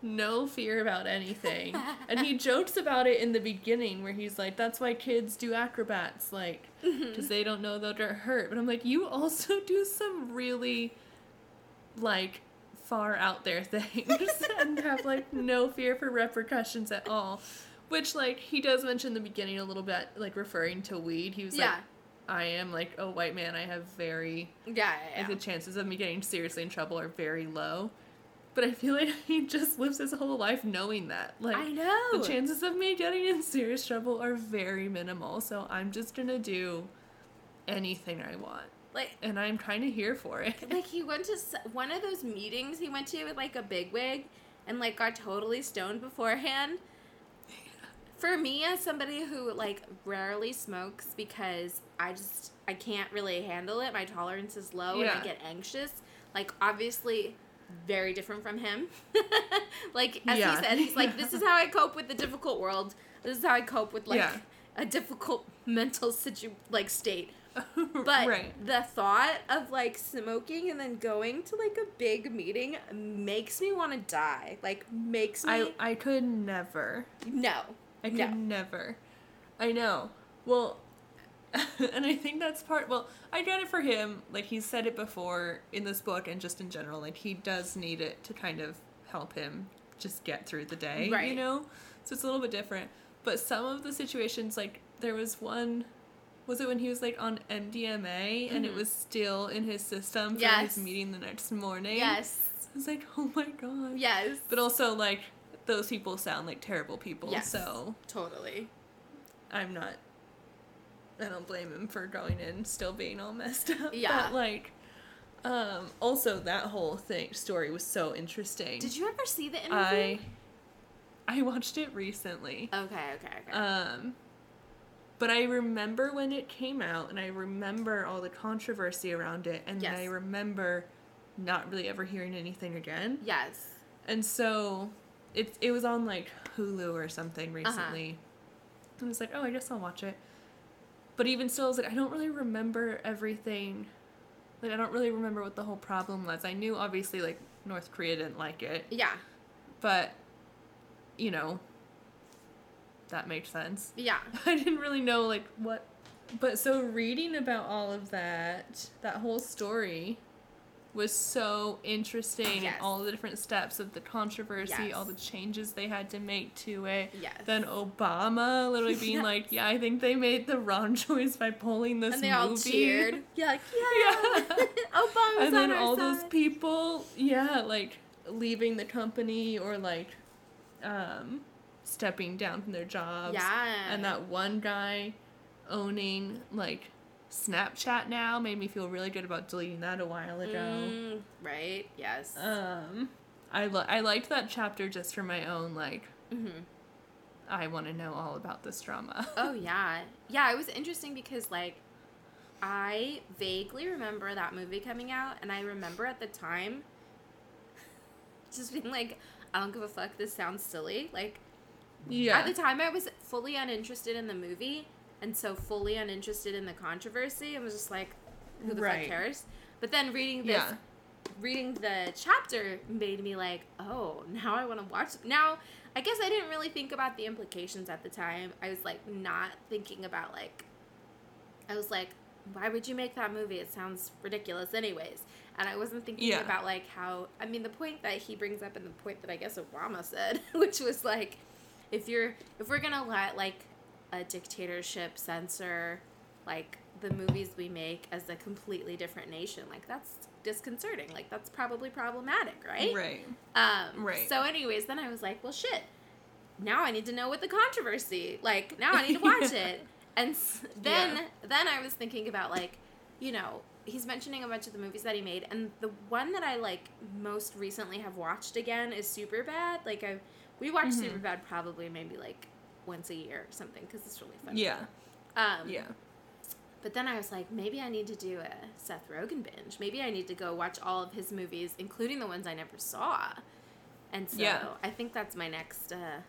Speaker 1: no fear about anything. and he jokes about it in the beginning where he's like, That's why kids do acrobats, like, because they don't know they'll get hurt. But I'm like, You also do some really, like, far out there things and have, like, no fear for repercussions at all. Which, like, he does mention in the beginning a little bit, like, referring to weed. He was
Speaker 2: Yeah.
Speaker 1: like, I am, like, a white man. I have very,
Speaker 2: Yeah, yeah, yeah.
Speaker 1: like, the chances of me getting seriously in trouble are very low. But I feel like he just lives his whole life knowing that. Like,
Speaker 2: I know.
Speaker 1: the chances of me getting in serious trouble are very minimal. So I'm just gonna do anything I want.
Speaker 2: Like,
Speaker 1: And I'm kind of here for it.
Speaker 2: like he went to one of those meetings he went to with like a bigwig and like got totally stoned beforehand. For me, as somebody who like rarely smokes because I just I can't really handle it, my tolerance is low
Speaker 1: yeah.
Speaker 2: and I get anxious. Like obviously, very different from him. like as
Speaker 1: Yeah.
Speaker 2: he said, he's like, "This is how I cope with the difficult world. This is how I cope with like
Speaker 1: Yeah.
Speaker 2: a difficult mental situ like state." But
Speaker 1: right.
Speaker 2: the thought of like smoking and then going to like a big meeting makes me want to die. Like makes me
Speaker 1: I I could never.
Speaker 2: no.
Speaker 1: I could
Speaker 2: No.
Speaker 1: never. I know. Well, and I think that's part. Well, I get it for him. Like he's said it before in this book and just in general. Like he does need it to kind of help him just get through the day.
Speaker 2: Right.
Speaker 1: You know. So it's a little bit different. But some of the situations, like there was one was it when he was like on MDMA and it
Speaker 2: Mhm.
Speaker 1: was still in his system for
Speaker 2: Yes.
Speaker 1: his meeting the next morning?
Speaker 2: Yes.
Speaker 1: I was like, oh my god.
Speaker 2: Yes.
Speaker 1: But also like those people sound like terrible people,
Speaker 2: Yes.
Speaker 1: so
Speaker 2: Totally.
Speaker 1: I'm not. I don't blame him for going in still being all messed up.
Speaker 2: Yeah.
Speaker 1: But like, um, also that whole thing story was so interesting.
Speaker 2: Did you ever see the interview?
Speaker 1: I I watched it recently.
Speaker 2: Okay, okay, okay.
Speaker 1: Um, but I remember when it came out, and I remember all the controversy around it, and then I remember not really ever hearing anything again.
Speaker 2: yes.
Speaker 1: And so it it was on like Hulu or
Speaker 2: Uh-huh.
Speaker 1: something recently. And I was like, oh, I guess I'll watch it. But even still, I was like, I don't really remember everything. Like, I don't really remember what the whole problem was. I knew obviously like North Korea didn't like it,
Speaker 2: Yeah.
Speaker 1: but you know, that makes sense.
Speaker 2: Yeah.
Speaker 1: I didn't really know like what but so reading about all of that, that whole story was so interesting
Speaker 2: Yes.
Speaker 1: and all the different steps of the controversy,
Speaker 2: Yes.
Speaker 1: all the changes they had to make to it.
Speaker 2: Yes.
Speaker 1: Then Obama literally being
Speaker 2: Yes.
Speaker 1: like, "Yeah, I think they made the wrong choice by pulling this
Speaker 2: and they
Speaker 1: movie."
Speaker 2: all cheered. Yeah, like,
Speaker 1: Yeah.
Speaker 2: yeah. Obama's
Speaker 1: and then all
Speaker 2: side.
Speaker 1: those people, yeah, like leaving the company or like um stepping down from their jobs.
Speaker 2: Yeah.
Speaker 1: And that one guy owning like Snapchat now made me feel really good about deleting that a while ago.
Speaker 2: Mm, right. Yes.
Speaker 1: Um I li- I liked that chapter just for my own like
Speaker 2: hmm
Speaker 1: I want to know all about this drama.
Speaker 2: Oh yeah, yeah. It was interesting because like, I vaguely remember that movie coming out, and I remember at the time just being like, I don't give a fuck. This sounds silly. Like
Speaker 1: yeah.
Speaker 2: at the time, I was fully uninterested in the movie, and so fully uninterested in the controversy. I was just like, who the
Speaker 1: Right.
Speaker 2: fuck cares? But then reading this
Speaker 1: yeah.
Speaker 2: reading the chapter made me like, oh, now I want to watch. Now, I guess I didn't really think about the implications at the time. I was like not thinking about like, I was like, why would you make that movie? It sounds ridiculous, anyways. And I wasn't thinking
Speaker 1: Yeah.
Speaker 2: about like how. I mean, the point that he brings up and the point that I guess Obama said, which was like, if you're if we're gonna let like a dictatorship censor like the movies we make as a completely different nation like that's disconcerting like that's probably problematic right
Speaker 1: Right.
Speaker 2: um
Speaker 1: Right.
Speaker 2: so anyways then i was like well shit now i need to know what the controversy like now i need to watch it and then
Speaker 1: Yeah.
Speaker 2: then i was thinking about like you know he's mentioning a bunch of the movies that he made and the one that i like most recently have watched again is Superbad like i we watch
Speaker 1: Mhm.
Speaker 2: Superbad probably maybe like once a year or something because it's really fun
Speaker 1: Yeah.
Speaker 2: um
Speaker 1: Yeah.
Speaker 2: but then I was like, maybe I need to do a Seth Rogen binge. Maybe I need to go watch all of his movies, including the ones I never saw. And so
Speaker 1: Yeah.
Speaker 2: I think that's my next uh,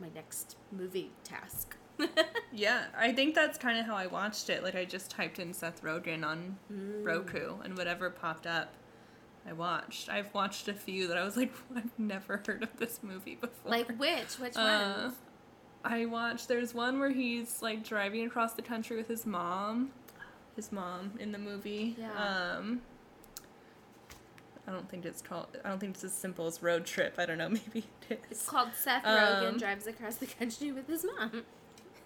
Speaker 2: my next movie task.
Speaker 1: Yeah, I think that's kind of how I watched it. Like I just typed in Seth Rogen on
Speaker 2: Mm.
Speaker 1: Roku, and whatever popped up, I watched. I've watched a few that I was like, I've never heard of this movie before.
Speaker 2: Like which? Which
Speaker 1: Uh,
Speaker 2: ones?
Speaker 1: I watched. There's one where he's like driving across the country with his mom, his mom in the movie.
Speaker 2: Yeah.
Speaker 1: Um. I don't think it's called. I don't think it's as simple as road trip. I don't know. Maybe it is.
Speaker 2: It's called Seth Rogen
Speaker 1: um,
Speaker 2: drives across the country with his mom.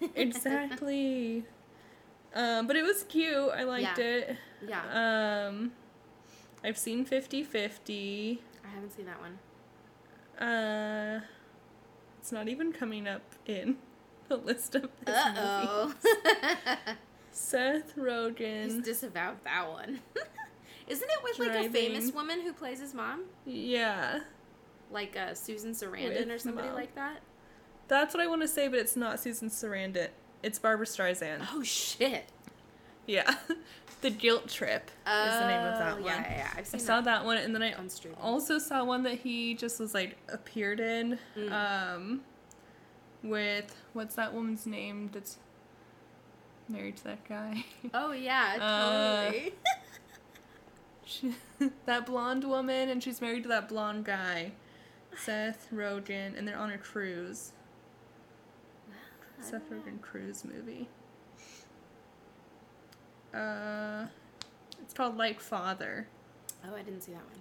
Speaker 1: exactly. Um, but it was cute. I liked
Speaker 2: Yeah.
Speaker 1: it.
Speaker 2: yeah,
Speaker 1: Um, I've seen 50 50.
Speaker 2: I haven't seen that one.
Speaker 1: Uh, it's not even coming up in the list of his
Speaker 2: Uh
Speaker 1: movies.
Speaker 2: oh.
Speaker 1: Seth
Speaker 2: He's
Speaker 1: Rogen.
Speaker 2: disavowed that one. Isn't it with like a famous woman who plays his mom?
Speaker 1: yeah.
Speaker 2: Like uh, Susan Sarandon
Speaker 1: With
Speaker 2: or somebody
Speaker 1: mom.
Speaker 2: like that?
Speaker 1: That's what I want to say, but it's not Susan Sarandon. It's Barbra Streisand.
Speaker 2: Oh shit.
Speaker 1: Yeah. the Guilt Trip is the name of that
Speaker 2: Oh,
Speaker 1: one.
Speaker 2: Yeah, yeah, yeah. I've seen
Speaker 1: I
Speaker 2: seen
Speaker 1: saw
Speaker 2: that
Speaker 1: that one, and then I also saw one that he just was like appeared in
Speaker 2: Mm.
Speaker 1: um with what's that woman's name that's married to that guy
Speaker 2: Oh yeah,
Speaker 1: Uh,
Speaker 2: totally.
Speaker 1: she, that blonde woman and she's married to that blonde guy Seth Rogen and they're on a cruise Seth. Rogen cruise movie uh it's called Like Father
Speaker 2: Oh, I didn't see that one.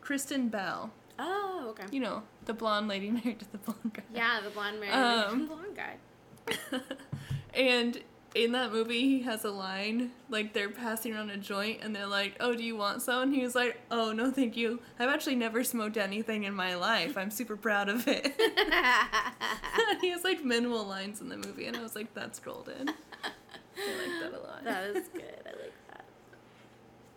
Speaker 1: Kristen Bell
Speaker 2: Oh, okay.
Speaker 1: you know the blonde lady married to the blonde guy
Speaker 2: Yeah, the blonde married
Speaker 1: Um, the
Speaker 2: blonde guy.
Speaker 1: and in that movie, he has a line like they're passing around a joint, and they're like, "Oh, do you want some?" And he was like, "Oh, no, thank you. I've actually never smoked anything in my life. I'm super proud of it." he has like minimal lines in the movie, and I was like, "That's golden." I like that a lot.
Speaker 2: that is good. I like that.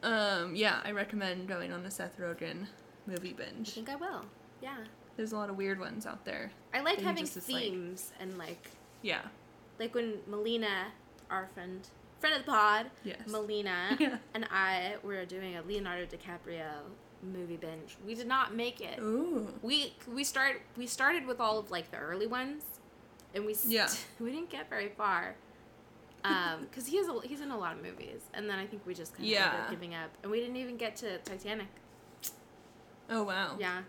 Speaker 1: Um, yeah, I recommend going on a Seth Rogen movie binge.
Speaker 2: I think I will. Yeah.
Speaker 1: There's a lot of weird ones out there.
Speaker 2: I like having
Speaker 1: is like-
Speaker 2: themes and like
Speaker 1: Yeah.
Speaker 2: like when Melina, our friend friend of the pod,
Speaker 1: Yes.
Speaker 2: Melina
Speaker 1: Yeah.
Speaker 2: and I were doing a Leonardo DiCaprio movie binge. We did not make it.
Speaker 1: Ooh.
Speaker 2: We we start we started with all of like the early ones, and we st-
Speaker 1: Yeah.
Speaker 2: we didn't get very far. Um, because he has a, he's in a lot of movies, and then I think we just kind of
Speaker 1: Yeah.
Speaker 2: ended up giving up, and we didn't even get to Titanic.
Speaker 1: Oh wow.
Speaker 2: Yeah,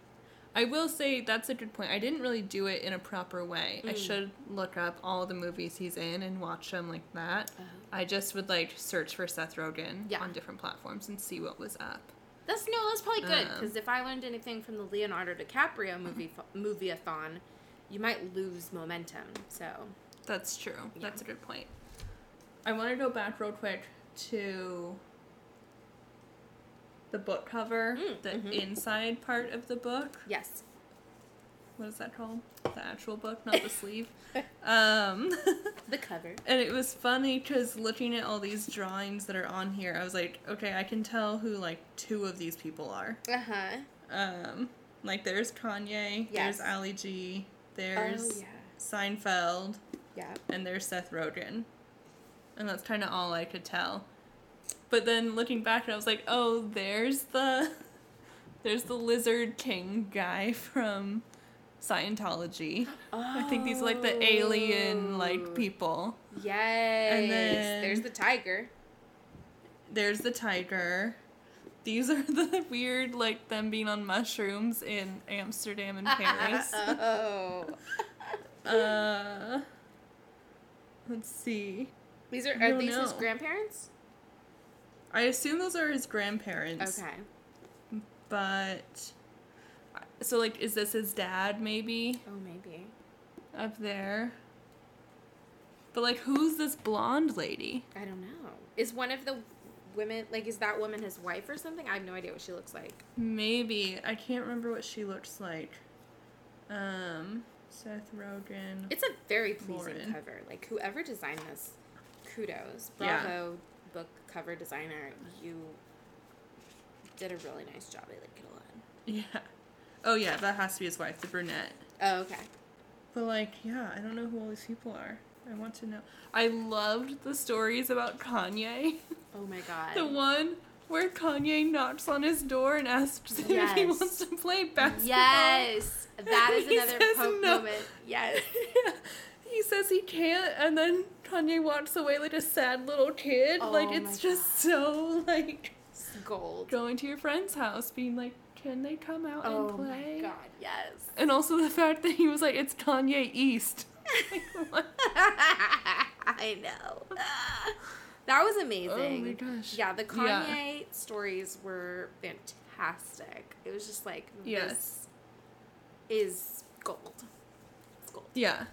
Speaker 1: I will say that's a good point. I didn't really do it in a proper way. I
Speaker 2: Mm.
Speaker 1: should look up all the movies he's in and watch them like that.
Speaker 2: Uh-huh.
Speaker 1: I just would like search for Seth Rogen
Speaker 2: Yeah.
Speaker 1: on different platforms and see what was up.
Speaker 2: that's no, that's probably good
Speaker 1: Um,
Speaker 2: because if I learned anything from the Leonardo DiCaprio movie movie-a-thon, you might lose momentum. So
Speaker 1: That's true.
Speaker 2: Yeah.
Speaker 1: That's a good point. I want to go back real quick to the book cover,
Speaker 2: Mm,
Speaker 1: the
Speaker 2: mhm.
Speaker 1: inside part of the book.
Speaker 2: yes,
Speaker 1: What is that called? The actual book, not the sleeve. Um,
Speaker 2: the cover.
Speaker 1: and it was funny because looking at all these drawings that are on here, I was like, okay, I can tell who like two of these people are.
Speaker 2: Uh huh.
Speaker 1: Um, like there's Kanye,
Speaker 2: Yes.
Speaker 1: there's Ali G, there's
Speaker 2: oh yeah,
Speaker 1: Seinfeld,
Speaker 2: yeah.
Speaker 1: and there's Seth Rogen. And that's kind of all I could tell. But then looking back, I was like, oh, there's the there's the Lizard King guy from Scientology. I think these are like the alien
Speaker 2: Oh.
Speaker 1: like people.
Speaker 2: Yes.
Speaker 1: And then-
Speaker 2: There's the tiger.
Speaker 1: There's the tiger. These are the weird like them being on mushrooms in Amsterdam and Paris.
Speaker 2: oh.
Speaker 1: uh Let's see.
Speaker 2: These are are these his grandparents?
Speaker 1: I assume those are his grandparents.
Speaker 2: Okay.
Speaker 1: But so like is this his dad maybe
Speaker 2: Oh, maybe.
Speaker 1: up there? But like who's this blonde lady?
Speaker 2: I don't know. Is one of the women like is that woman his wife or something? I have no idea what she looks like.
Speaker 1: Maybe. I can't remember what she looks like. Um Seth Rogen.
Speaker 2: It's a very pleasing
Speaker 1: Lauren.
Speaker 2: cover. Like whoever designed this, kudos.
Speaker 1: Yeah.
Speaker 2: Bravo book cover designer. You did a really nice job. I like it a lot.
Speaker 1: Yeah. Oh yeah, that has to be his wife, the brunette.
Speaker 2: Oh, okay.
Speaker 1: But like, yeah, I don't know who all these people are. I want to know. I loved the stories about Kanye.
Speaker 2: Oh my god.
Speaker 1: The one where Kanye knocks on his door and asks him if he wants to play basketball.
Speaker 2: Yes, that is
Speaker 1: He
Speaker 2: another
Speaker 1: no.
Speaker 2: moment. Yes. yeah.
Speaker 1: he says he can't, and then Kanye walks away like a sad little kid. like
Speaker 2: Oh
Speaker 1: it's
Speaker 2: my
Speaker 1: just so like
Speaker 2: It's gold.
Speaker 1: going to your friend's house, being like, "Can they come out
Speaker 2: Oh
Speaker 1: and play?"
Speaker 2: Oh my god, yes.
Speaker 1: And also the fact that he was like, "It's Kanye East." Like.
Speaker 2: I know. That was amazing.
Speaker 1: Oh my gosh.
Speaker 2: Yeah, the
Speaker 1: Yeah.
Speaker 2: Kanye stories were fantastic. It was just like
Speaker 1: Yes.
Speaker 2: this is gold. It's gold.
Speaker 1: Yeah,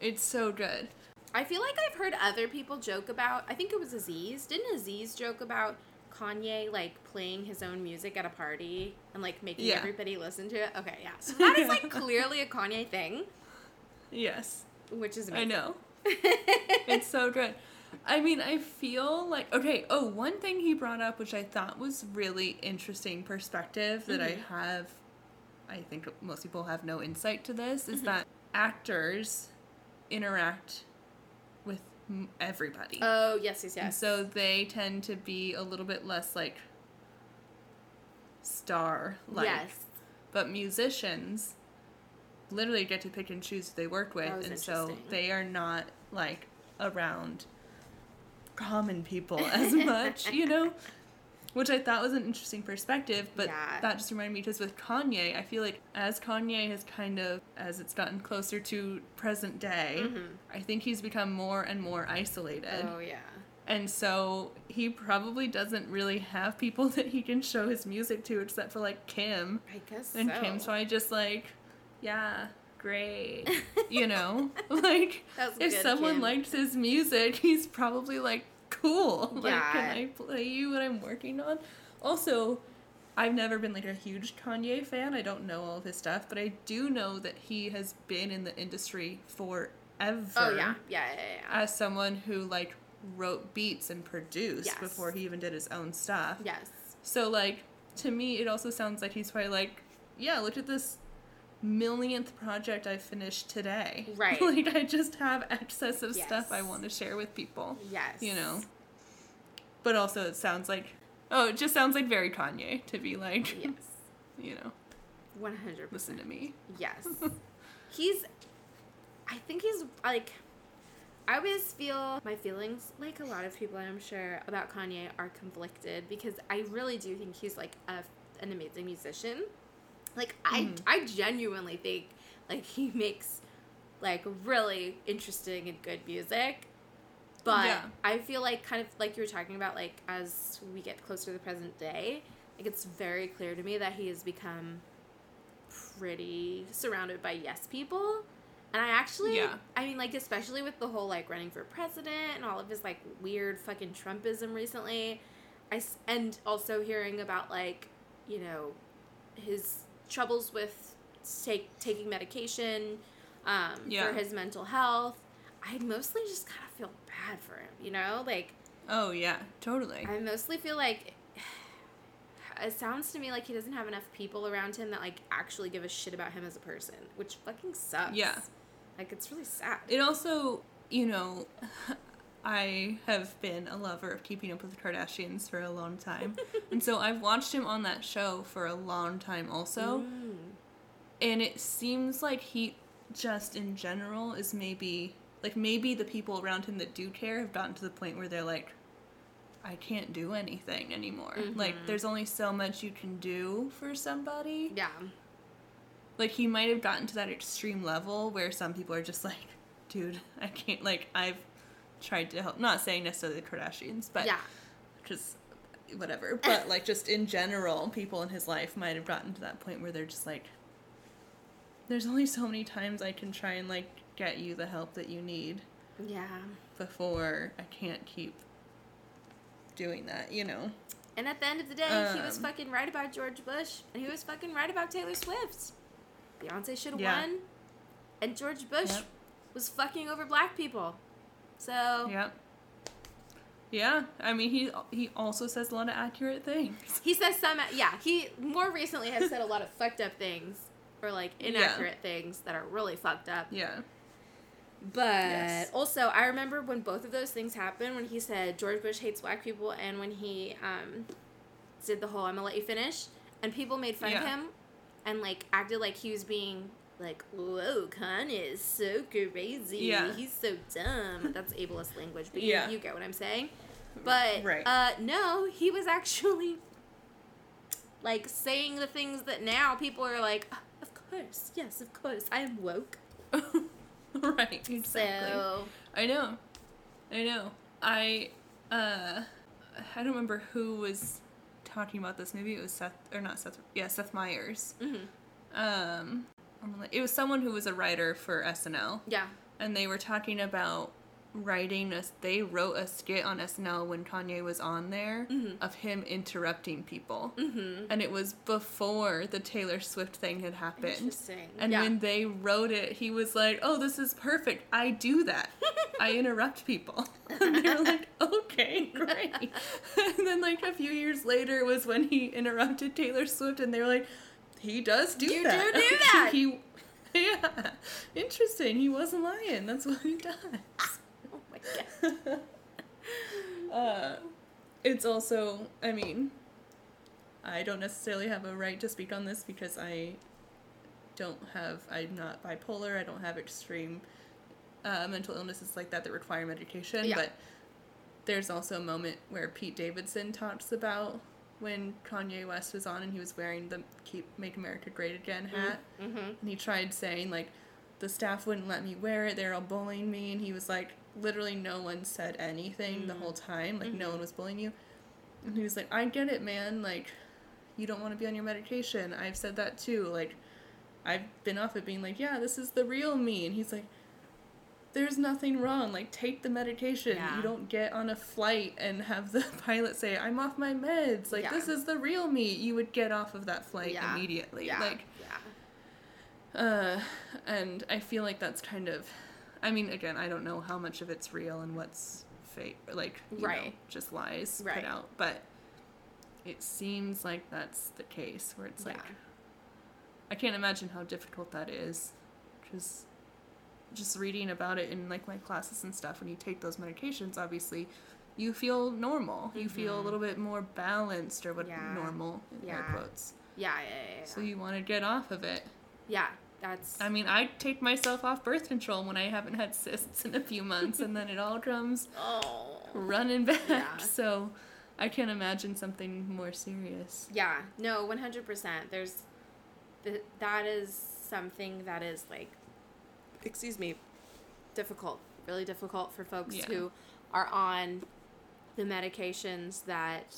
Speaker 1: it's so good.
Speaker 2: I feel like I've heard other people joke about. I think it was Aziz. Didn't Aziz joke about Kanye like playing his own music at a party and like making
Speaker 1: Yeah.
Speaker 2: everybody listen to it? Okay, yeah. So that is like clearly a Kanye thing,
Speaker 1: Yes,
Speaker 2: which is
Speaker 1: I know. It's so good. I mean, I feel like okay. Oh, one thing he brought up, which I thought was really interesting perspective that I mm-hmm. have. I think most people have no insight to this. Is mm-hmm. that actors interact everybody,
Speaker 2: oh yes, yes,
Speaker 1: and
Speaker 2: yes.
Speaker 1: so they tend to be a little bit less like star like.
Speaker 2: yes.
Speaker 1: But musicians literally get to pick and choose who they work with, and so they are not like around common people as much, you know? Which I thought was an interesting perspective, but
Speaker 2: Yeah.
Speaker 1: that just reminded me because with Kanye, I feel like as Kanye has kind of, as it's gotten closer to present day,
Speaker 2: Mhm.
Speaker 1: I think he's become more and more isolated.
Speaker 2: Oh yeah.
Speaker 1: And so he probably doesn't really have people that he can show his music to except for like Kim.
Speaker 2: I guess
Speaker 1: And
Speaker 2: so.
Speaker 1: Kim's probably just like, yeah, great. You know? like, if
Speaker 2: good,
Speaker 1: someone
Speaker 2: Kim.
Speaker 1: liked his music, he's probably like, cool. Like,
Speaker 2: Yeah.
Speaker 1: can I play you what I'm working on? Also, I've never been like a huge Kanye fan. I don't know all of his stuff, but I do know that he has been in the industry forever.
Speaker 2: Oh yeah, yeah, yeah, yeah.
Speaker 1: As someone who like wrote beats and produced
Speaker 2: Yes.
Speaker 1: before he even did his own stuff.
Speaker 2: yes.
Speaker 1: So like to me it also sounds like he's probably like, yeah, look at this millionth project I finished today.
Speaker 2: Right.
Speaker 1: like I just have excess of stuff I want to share with people.
Speaker 2: Yes.
Speaker 1: You know. But also it sounds like oh, it just sounds like very Kanye to be like
Speaker 2: Yes.
Speaker 1: you know,
Speaker 2: One hundred
Speaker 1: listen to me.
Speaker 2: Yes. he's I think he's like I always feel my feelings, like a lot of people I'm sure, about Kanye are conflicted because I really do think he's like a, an amazing musician. Like I
Speaker 1: Mhm.
Speaker 2: I genuinely think like he makes like really interesting and good music. But
Speaker 1: Yeah.
Speaker 2: I feel like kind of like you were talking about like as we get closer to the present day, like it's very clear to me that he has become pretty surrounded by yes people. And I actually,
Speaker 1: Yeah.
Speaker 2: I mean, like, especially with the whole, like, running for president and all of his, like, weird fucking Trumpism recently. I, and also hearing about, like, you know, his troubles with take, taking medication um,
Speaker 1: Yeah.
Speaker 2: for his mental health. I mostly just kind of feel bad for him, you know? Like,
Speaker 1: Oh yeah, totally.
Speaker 2: I mostly feel like it sounds to me like he doesn't have enough people around him that like actually give a shit about him as a person, which fucking sucks.
Speaker 1: Yeah.
Speaker 2: Like it's really sad.
Speaker 1: It also, you know, I have been a lover of keeping up with the Kardashians for a long time. and so I've watched him on that show for a long time also.
Speaker 2: Mm.
Speaker 1: And it seems like he just in general is maybe like maybe the people around him that do care have gotten to the point where they're like I can't do anything anymore. Like
Speaker 2: Mhm.
Speaker 1: there's only so much you can do for somebody.
Speaker 2: Yeah.
Speaker 1: like he might have gotten to that extreme level where some people are just like dude i can't like i've tried to help not saying necessarily the kardashians but
Speaker 2: yeah.
Speaker 1: just whatever but like just in general people in his life might have gotten to that point where they're just like there's only so many times i can try and like get you the help that you need
Speaker 2: Yeah.
Speaker 1: before i can't keep doing that you know
Speaker 2: And at the end of the day, he was
Speaker 1: Um,
Speaker 2: fucking right about George Bush, and he was fucking right about Taylor Swift. Beyonce should have
Speaker 1: Yeah.
Speaker 2: won, and George Bush
Speaker 1: Yep.
Speaker 2: was fucking over black people. So
Speaker 1: Yep. Yeah, I mean he he also says a lot of accurate things.
Speaker 2: He says some, yeah. He more recently has said a lot of fucked up things or like
Speaker 1: Yeah.
Speaker 2: inaccurate things that are really fucked up.
Speaker 1: Yeah.
Speaker 2: But
Speaker 1: Yes.
Speaker 2: also, I remember when both of those things happened. When he said George Bush hates black people, and when he um, did the whole "I'm gonna let you finish," and people made fun of him, and like acted like he was being like, "Whoa, Kanye is so crazy.
Speaker 1: Yeah.
Speaker 2: He's so dumb." That's ableist language, but
Speaker 1: Yeah.
Speaker 2: you, you get what I'm saying. But
Speaker 1: Right.
Speaker 2: uh, no, he was actually like saying the things that now people are like, "Ah, "Of course, yes, of course, I am woke."
Speaker 1: right. Exactly.
Speaker 2: So
Speaker 1: I know. I know. I uh I don't remember who was talking about this. Maybe it was Seth or not Seth. Yeah, Seth Meyers.
Speaker 2: mhm.
Speaker 1: Um it was someone who was a writer for SNL
Speaker 2: yeah.
Speaker 1: and they were talking about writing a they wrote a skit on SNL when Kanye was on there
Speaker 2: Mhm.
Speaker 1: of him interrupting people.
Speaker 2: Mm-hmm.
Speaker 1: And it was before the Taylor Swift thing had happened.
Speaker 2: Interesting.
Speaker 1: And
Speaker 2: yeah.
Speaker 1: when they wrote it, he was like, "Oh, this is perfect. I do that. I interrupt people." and they were like, "Okay, great." and then like a few years later was when he interrupted Taylor Swift, and they were like, "He does do
Speaker 2: You
Speaker 1: that.
Speaker 2: do do that."
Speaker 1: he, yeah, interesting. He wasn't lying. That's what he does. uh, it's also, I mean, I don't necessarily have a right to speak on this because I don't have, I'm not bipolar, I don't have extreme uh, mental illnesses like that that require medication,
Speaker 2: Yeah.
Speaker 1: but there's also a moment where Pete Davidson talks about when Kanye West was on and he was wearing the Keep Make America Great Again hat.
Speaker 2: Mm-hmm.
Speaker 1: And he tried saying, like, the staff wouldn't let me wear it. They're all bullying me. And he was like, literally, no one said anything the
Speaker 2: Mm.
Speaker 1: whole time. Like, no
Speaker 2: Mhm.
Speaker 1: one was bullying you. And he was like, I get it, man. Like, you don't want to be on your medication. I've said that too. Like, I've been off it being like, yeah, this is the real me. And he's like, there's nothing wrong. Like, take the medication.
Speaker 2: Yeah.
Speaker 1: You don't get on a flight and have the pilot say, I'm off my meds. Like,
Speaker 2: Yeah.
Speaker 1: this is the real me. You would get off of that flight
Speaker 2: Yeah.
Speaker 1: immediately. Like,
Speaker 2: yeah.
Speaker 1: uh, and I feel like that's kind of, I mean, again, I don't know how much of it's real and what's fake, like, you know, just lies
Speaker 2: Right.
Speaker 1: put out. But it seems like that's the case where it's like,
Speaker 2: Yeah.
Speaker 1: I can't imagine how difficult that is. Just, just reading about it in like my classes and stuff. When you take those medications, obviously, you feel normal. You feel a
Speaker 2: Mhm.
Speaker 1: little bit more balanced, or what
Speaker 2: Yeah.
Speaker 1: normal in air quotes.
Speaker 2: Yeah, yeah, yeah, yeah.
Speaker 1: So you want to get off of it.
Speaker 2: yeah, that's
Speaker 1: I mean, I take myself off birth control when I haven't had cysts in a few months, and then it all comes
Speaker 2: oh.
Speaker 1: running back.
Speaker 2: Yeah.
Speaker 1: So I can't imagine something more serious.
Speaker 2: Yeah, no, 100%. There's th- that is something that is like excuse me, difficult, really difficult for folks
Speaker 1: Yeah.
Speaker 2: who are on the medications that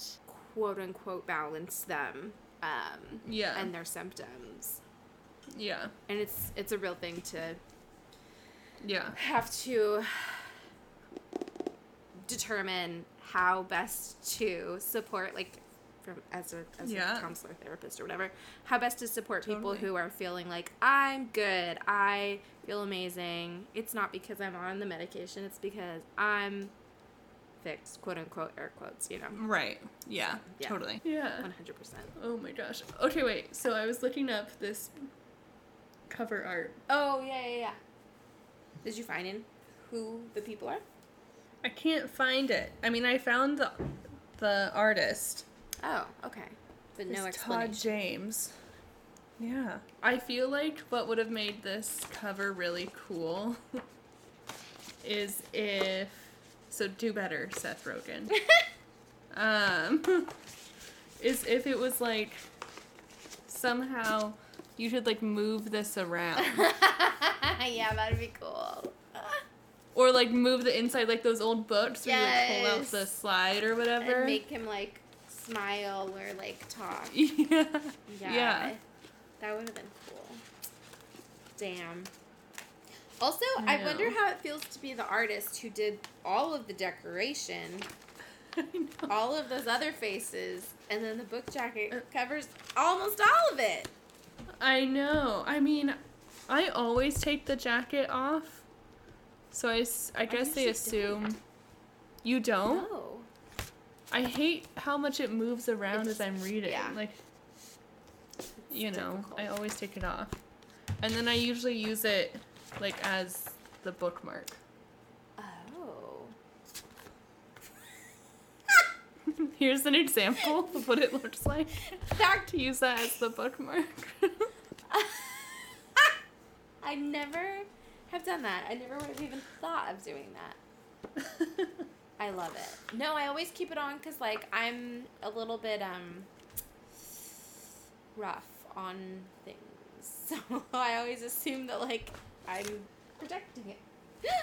Speaker 2: quote unquote balance them um,
Speaker 1: Yeah.
Speaker 2: and their symptoms.
Speaker 1: Yeah.
Speaker 2: And it's it's a real thing to
Speaker 1: Yeah.
Speaker 2: have to determine how best to support like from as a as
Speaker 1: Yeah.
Speaker 2: a counselor therapist or whatever how best to support people who are feeling like i'm good i feel amazing it's not because i'm on the medication it's because i'm fixed quote unquote air quotes you know
Speaker 1: Right. Yeah.
Speaker 2: Yeah.
Speaker 1: Totally. Yeah.
Speaker 2: 100%
Speaker 1: Oh my gosh. Okay, wait. So I was looking up this cover art.
Speaker 2: oh yeah yeah yeah did you find in who the people are
Speaker 1: I can't find it. I mean, I found the the artist.
Speaker 2: oh okay but no
Speaker 1: It's Todd James. Yeah. I feel like what would have made this cover really cool is if so do better, Seth Rogen. um is if it was like somehow you should like move this around.
Speaker 2: yeah, that'd be cool.
Speaker 1: or like move the inside like those old books where you like pull out the slide or whatever.
Speaker 2: And make him like smile or like talk.
Speaker 1: yeah.
Speaker 2: Yeah.
Speaker 1: Yeah.
Speaker 2: That would have been cool. Damn. Also,
Speaker 1: I
Speaker 2: I, wonder how it feels to be the artist who did all of the decoration, all of those other faces, and then the book
Speaker 1: Uh,
Speaker 2: jacket covers almost all of it.
Speaker 1: I know. I mean, I always take the jacket off. So I, I guess they
Speaker 2: usually don't.
Speaker 1: assume you don't.
Speaker 2: Oh.
Speaker 1: I hate how much it moves around as I'm reading.
Speaker 2: yeah.
Speaker 1: Like, you know,
Speaker 2: difficult.
Speaker 1: I always take it off. And then I usually use it like as the bookmark.
Speaker 2: Oh.
Speaker 1: Here's an example of what it looks like
Speaker 2: That
Speaker 1: to use that as the bookmark.
Speaker 2: I never have done that. I never would have even thought of doing that. I love it. No, I always keep it on because like I'm a little bit um rough on things, so I always assume that like I'm protecting it.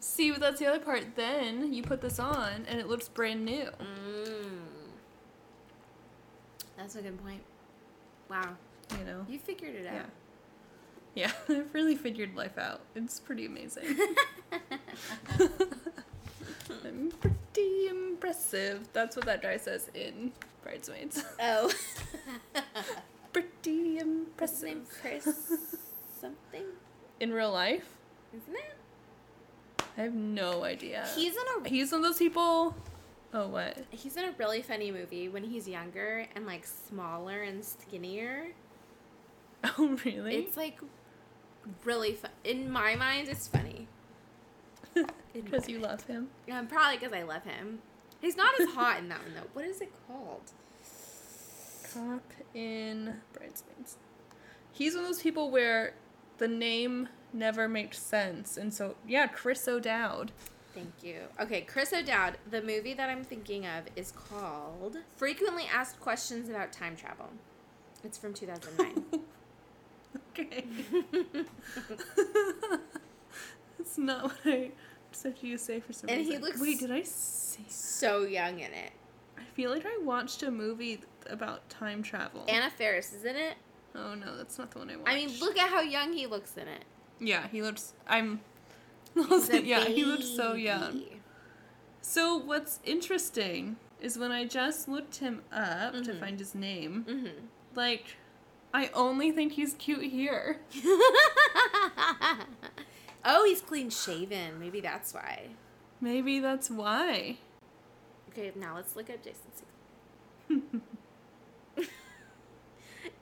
Speaker 1: See, but that's the other part. Then you put this on and it looks brand new.
Speaker 2: mm. That's a good point. Wow,
Speaker 1: You know?
Speaker 2: you figured it out.
Speaker 1: Yeah, I've really figured life out. It's pretty amazing. I'm pretty impressive. That's what that guy says in Bridesmaids.
Speaker 2: oh.
Speaker 1: pretty impressive.
Speaker 2: Chris something,
Speaker 1: In real life,
Speaker 2: isn't it?
Speaker 1: I have no idea.
Speaker 2: He's in a
Speaker 1: He's one of those people. Oh, what?
Speaker 2: He's in a really funny movie when he's younger and like smaller and skinnier.
Speaker 1: Oh, really?
Speaker 2: It's like really fun. In my mind, it's funny.
Speaker 1: Because you love him.
Speaker 2: Um, probably because I love him. He's not as hot in that one though. What is it called?
Speaker 1: Cop in Bridesmaids. He's one of those people where the name never makes sense. And so, yeah, Chris O'Dowd.
Speaker 2: Thank you. Okay, Chris O'Dowd. The movie that I'm thinking of is called Frequently Asked Questions About Time Travel. It's from 2009.
Speaker 1: okay. That's not what I expected you to say for some
Speaker 2: And he looks-
Speaker 1: Wait, did I see?
Speaker 2: so young in it.
Speaker 1: I feel like I watched a movie about time travel.
Speaker 2: Anna Faris is in it.
Speaker 1: Oh no, that's not the one I watched.
Speaker 2: I mean, look at how young he looks in it.
Speaker 1: Yeah, he looks. I'm. Yeah, he looks so young. So what's interesting is when I just looked him up to
Speaker 2: Mhm.
Speaker 1: find his name.
Speaker 2: Mhm.
Speaker 1: Like, I only think he's cute here.
Speaker 2: oh, he's clean shaven. Maybe that's why.
Speaker 1: Maybe that's why.
Speaker 2: Okay, now let's look at Jason Segel.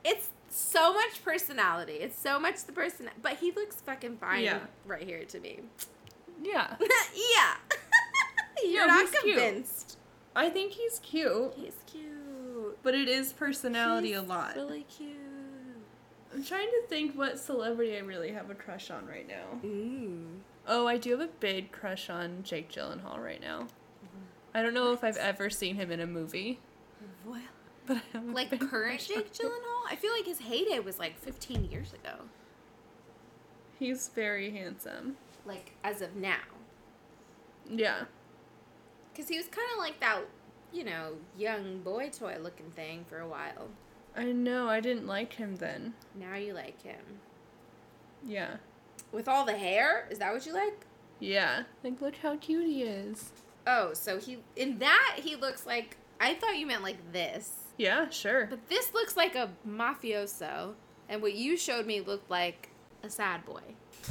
Speaker 2: It's so much personality. It's so much the person, but he looks fucking fine
Speaker 1: Yeah.
Speaker 2: right here to me.
Speaker 1: yeah,
Speaker 2: yeah. You're
Speaker 1: No,
Speaker 2: not
Speaker 1: he's cute.
Speaker 2: convinced.
Speaker 1: I think he's cute,
Speaker 2: He's cute.
Speaker 1: but it is personality
Speaker 2: He's
Speaker 1: a lot.
Speaker 2: Really cute.
Speaker 1: I'm trying to think what celebrity I really have a crush on right now.
Speaker 2: Ooh.
Speaker 1: Oh, I do have a big crush on Jake Gyllenhaal right now. I don't know if I've ever seen him in a movie,
Speaker 2: Well,
Speaker 1: but I have a
Speaker 2: like current Jake. Gyllenhaal, I feel like his heyday was like 15 years ago.
Speaker 1: He's very handsome.
Speaker 2: Like as of now,
Speaker 1: Yeah.
Speaker 2: because he was kind of like that, you know, young boy toy looking thing for a while.
Speaker 1: I know, I didn't like him then.
Speaker 2: Now you like him
Speaker 1: Yeah.
Speaker 2: with all the hair. Is that what you like?
Speaker 1: Yeah. Like, look how cute he is.
Speaker 2: Oh, so he in that he looks like I thought you meant like this,
Speaker 1: Yeah, sure.
Speaker 2: but this looks like a mafioso, and what you showed me looked like a sad boy.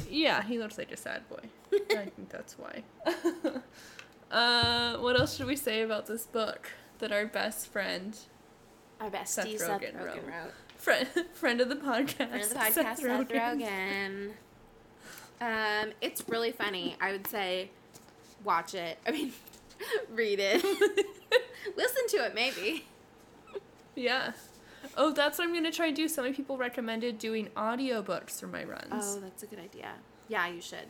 Speaker 1: Yeah, he looks like a sad boy. I think that's why. uh, what else should we say about this book that our best friend,
Speaker 2: Our bestie
Speaker 1: Seth
Speaker 2: Seth
Speaker 1: Rogen
Speaker 2: Rogen,
Speaker 1: wrote.
Speaker 2: wrote.
Speaker 1: friend, friend of the podcast,
Speaker 2: Friend of the podcast, Seth Rogen. Um, it's really funny. I would say, watch it. I mean, read it. Listen to it, maybe.
Speaker 1: yeah. Oh, that's what I'm gonna try and do. So many people recommended doing audiobooks for my runs.
Speaker 2: Oh, that's a good idea. Yeah, you should.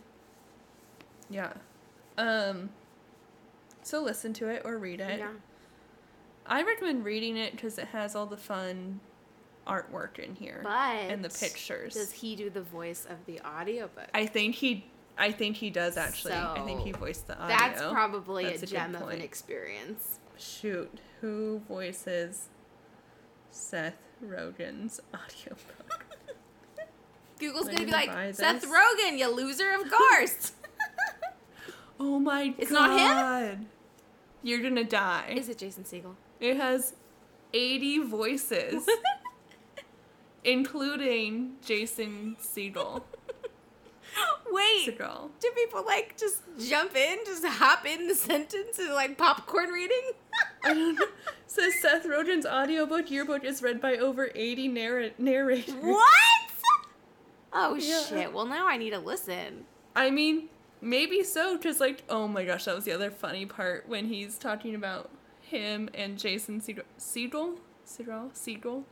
Speaker 1: Yeah. Um. So listen to it or read it.
Speaker 2: Yeah.
Speaker 1: I recommend reading it because it has all the fun artwork in here
Speaker 2: But
Speaker 1: and the pictures.
Speaker 2: Does he do the voice of the audiobook?
Speaker 1: I think he, I think he does actually. I think he voiced the audio.
Speaker 2: That's probably
Speaker 1: That's
Speaker 2: a
Speaker 1: a
Speaker 2: gem of an experience.
Speaker 1: Shoot, who voices Seth Rogen's audiobook?
Speaker 2: Google's gonna be like, Seth
Speaker 1: this."
Speaker 2: Rogen, you loser, of course.
Speaker 1: Oh my
Speaker 2: It's
Speaker 1: god!
Speaker 2: It's not him?
Speaker 1: You're gonna die.
Speaker 2: Is it Jason Segel?
Speaker 1: It has 80 voices, including Jason Segel.
Speaker 2: Wait, do people like just jump in, just hop in the sentence and like popcorn reading?
Speaker 1: I don't know. Says Seth Rogen's audiobook yearbook is read by over 80 narr- narrators.
Speaker 2: what? Oh
Speaker 1: Yeah.
Speaker 2: shit! Well, now I need to listen.
Speaker 1: I mean, maybe so, because, like, oh my gosh, that was the other funny part when he's talking about him and Jason. Segel? Segel? Segel?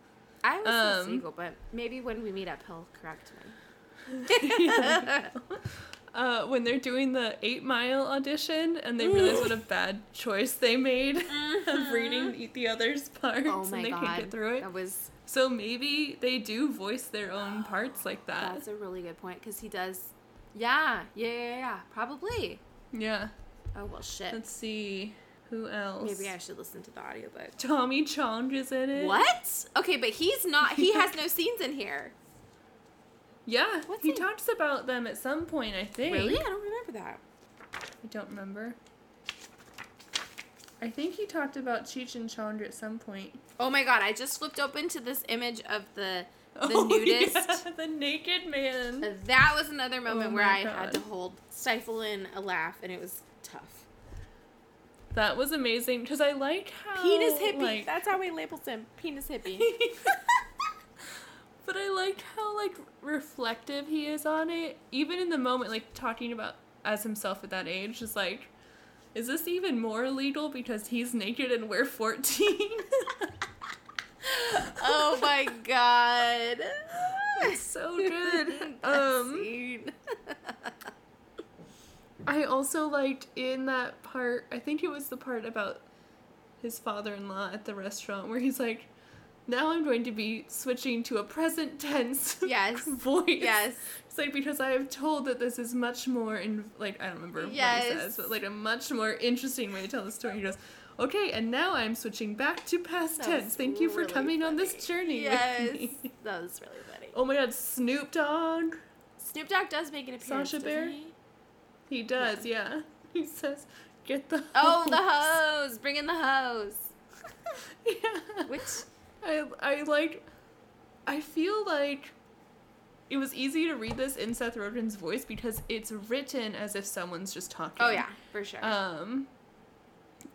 Speaker 2: I was
Speaker 1: Um,
Speaker 2: Segel, but maybe when we meet up, he'll correct me.
Speaker 1: uh, when they're doing the Eight Mile audition and they realize what a bad choice they made of reading the- the others' parts
Speaker 2: oh
Speaker 1: and they
Speaker 2: god,
Speaker 1: can't get through it.
Speaker 2: that was
Speaker 1: So maybe they do voice their own parts like that.
Speaker 2: that's a really good point because he does. Yeah, yeah, yeah, yeah, probably.
Speaker 1: Yeah.
Speaker 2: Oh well, shit.
Speaker 1: Let's see. Who else?
Speaker 2: Maybe I should listen to the audiobook.
Speaker 1: Tommy Chong is in it.
Speaker 2: What? Okay, but he's not. He has no scenes in here.
Speaker 1: Yeah.
Speaker 2: What's
Speaker 1: he
Speaker 2: he-
Speaker 1: talks about them at some point, I think.
Speaker 2: Really? I don't remember that.
Speaker 1: I don't remember. I think he talked about Cheech and Chong at some point.
Speaker 2: Oh my god! I just flipped open to this image of the the
Speaker 1: Oh,
Speaker 2: nudist.
Speaker 1: yeah, the naked man.
Speaker 2: That was another moment
Speaker 1: Oh
Speaker 2: where I had to hold stifle in a laugh, and it was tough.
Speaker 1: That was amazing because I like how
Speaker 2: Penis hippie.
Speaker 1: like-
Speaker 2: That's how we labels him. Penis hippie.
Speaker 1: but I liked how like reflective he is on it, even in the moment, like talking about as himself at that age. Is like, is this even more illegal because he's naked and we're fourteen?
Speaker 2: oh my god.
Speaker 1: It's so good. Um,
Speaker 2: scene.
Speaker 1: I also liked in that part. I think it was the part about his father-in-law at the restaurant where he's like, "Now I'm going to be switching to a present tense
Speaker 2: Yes.
Speaker 1: voice."
Speaker 2: yes.
Speaker 1: It's like because I have told that this is much more in like I don't remember what he
Speaker 2: Yes.
Speaker 1: says, but like a much more interesting way to tell the story. He goes, Okay, and now I'm switching back to past
Speaker 2: That
Speaker 1: tense. Thank you for coming on this journey
Speaker 2: Yes,
Speaker 1: with me.
Speaker 2: that was really funny.
Speaker 1: Oh my god, Snoop Dogg.
Speaker 2: Snoop Dogg does make an appearance.
Speaker 1: Sasha
Speaker 2: doesn't he?
Speaker 1: He does, yeah. He says, "Get the
Speaker 2: Oh, the
Speaker 1: hose."
Speaker 2: hose! Bring in the hose.
Speaker 1: yeah.
Speaker 2: Which
Speaker 1: I I like. I feel like it was easy to read this in Seth Rogen's voice because it's written as if someone's just talking.
Speaker 2: Oh yeah, for sure.
Speaker 1: Um,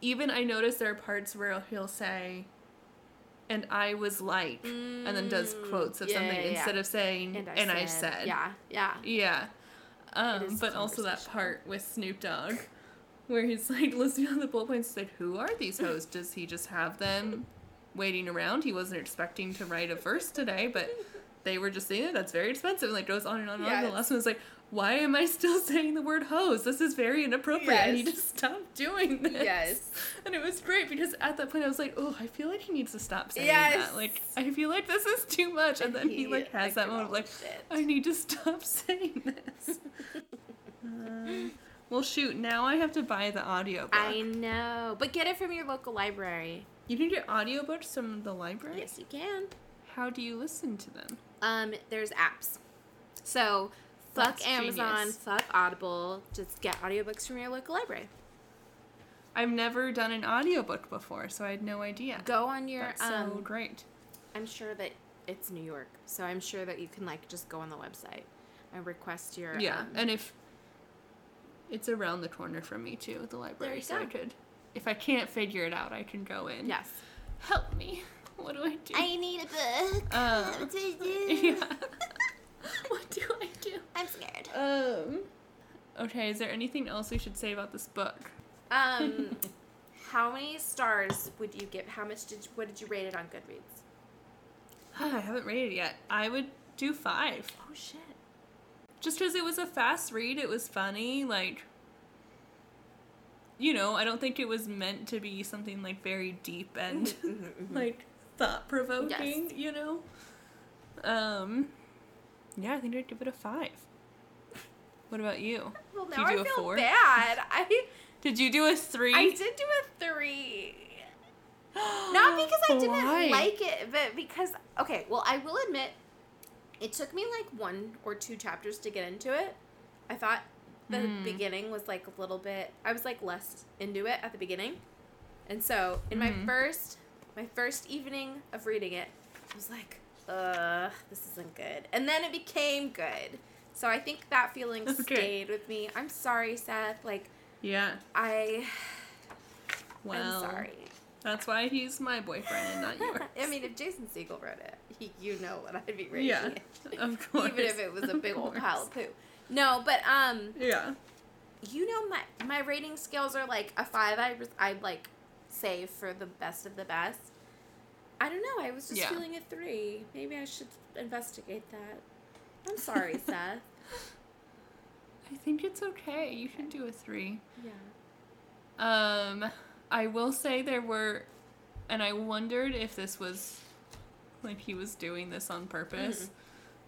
Speaker 1: even I noticed there are parts where he'll say, "And I was like," and then does
Speaker 2: Mm,
Speaker 1: quotes of
Speaker 2: yeah,
Speaker 1: something
Speaker 2: yeah, yeah.
Speaker 1: instead of saying "and I, said."
Speaker 2: Yeah, yeah.
Speaker 1: Yeah. Um, but also that part with Snoop Dogg where he's like listening on the bullet points, like, who are these hoes? Does he just have them waiting around? He wasn't expecting to write a verse today, but they were just saying it. That's very expensive. And like goes on and on and on. The last one was like, why am I still saying the word hose? This is very inappropriate. I need to
Speaker 2: Yes.
Speaker 1: stop doing this.
Speaker 2: Yes.
Speaker 1: And it was great because at that point I was like, oh, I feel like he needs to stop saying
Speaker 2: Yes.
Speaker 1: that. Like, I feel like this is too much. And then he, like has that moment of like, I need to stop saying this. um, well, shoot, now I have to buy the audiobook.
Speaker 2: I know, but get it from your local library.
Speaker 1: You can get audiobooks from the library?
Speaker 2: Yes, you can.
Speaker 1: How do you listen to them?
Speaker 2: Um, there's apps. So, fuck
Speaker 1: That's
Speaker 2: Amazon,
Speaker 1: genius.
Speaker 2: fuck Audible. Just get audiobooks from your local library.
Speaker 1: I've never done an audiobook before, so I had no idea.
Speaker 2: Go on your
Speaker 1: That's
Speaker 2: um.
Speaker 1: so great.
Speaker 2: I'm sure that it's New York, so I'm sure that you can like just go on the website and request your
Speaker 1: Yeah,
Speaker 2: um,
Speaker 1: and if it's around the corner from me too, the library, so I could, if I can't figure it out, I can go in.
Speaker 2: yes.
Speaker 1: Help me. What do I do?
Speaker 2: I need a book.
Speaker 1: Um,
Speaker 2: What do I do?
Speaker 1: yeah. what do?
Speaker 2: I'm scared.
Speaker 1: Um. Okay, is there anything else we should say about this book?
Speaker 2: Um, how many stars would you give? How much did you, what did you rate it on Goodreads?
Speaker 1: I haven't rated it yet. I would do five.
Speaker 2: Oh shit.
Speaker 1: Just because it was a fast read, it was funny. Like, you know, I don't think it was meant to be something like very deep and
Speaker 2: Mm-hmm,
Speaker 1: like thought provoking. You know. Um. Yeah, I think I'd give it a five. What about you?
Speaker 2: Well,
Speaker 1: Did you do
Speaker 2: I
Speaker 1: a
Speaker 2: feel
Speaker 1: four?
Speaker 2: bad. I
Speaker 1: Did you do a three?
Speaker 2: I did do a three. Not because I didn't
Speaker 1: Why?
Speaker 2: like it, but because okay, well, I will admit it took me like one or two chapters to get into it. I thought the
Speaker 1: Mm.
Speaker 2: beginning was like a little bit I was like less into it at the beginning. And so, in
Speaker 1: Mhm.
Speaker 2: my first my first evening of reading it, I was like, "Uh, this isn't good." And then it became good. So, I think that feeling
Speaker 1: Okay.
Speaker 2: stayed with me. I'm sorry, Seth. Like
Speaker 1: Yeah.
Speaker 2: I
Speaker 1: Well,
Speaker 2: I'm sorry.
Speaker 1: That's why he's my boyfriend and not yours.
Speaker 2: I mean, if Jason Segel wrote it, he, you know what I'd be rating
Speaker 1: Yeah,
Speaker 2: it.
Speaker 1: of course.
Speaker 2: Even if it was a big old pile of poo. No, but um,
Speaker 1: Yeah.
Speaker 2: you know my my rating scales are like a five. I I'd like say for the best of the best. I don't know. I was just
Speaker 1: Yeah.
Speaker 2: feeling a three. Maybe I should investigate that. I'm sorry, Seth.
Speaker 1: I think it's okay. You should do a three.
Speaker 2: Yeah.
Speaker 1: Um, I will say there were, and I wondered if this was, like he was doing this on purpose,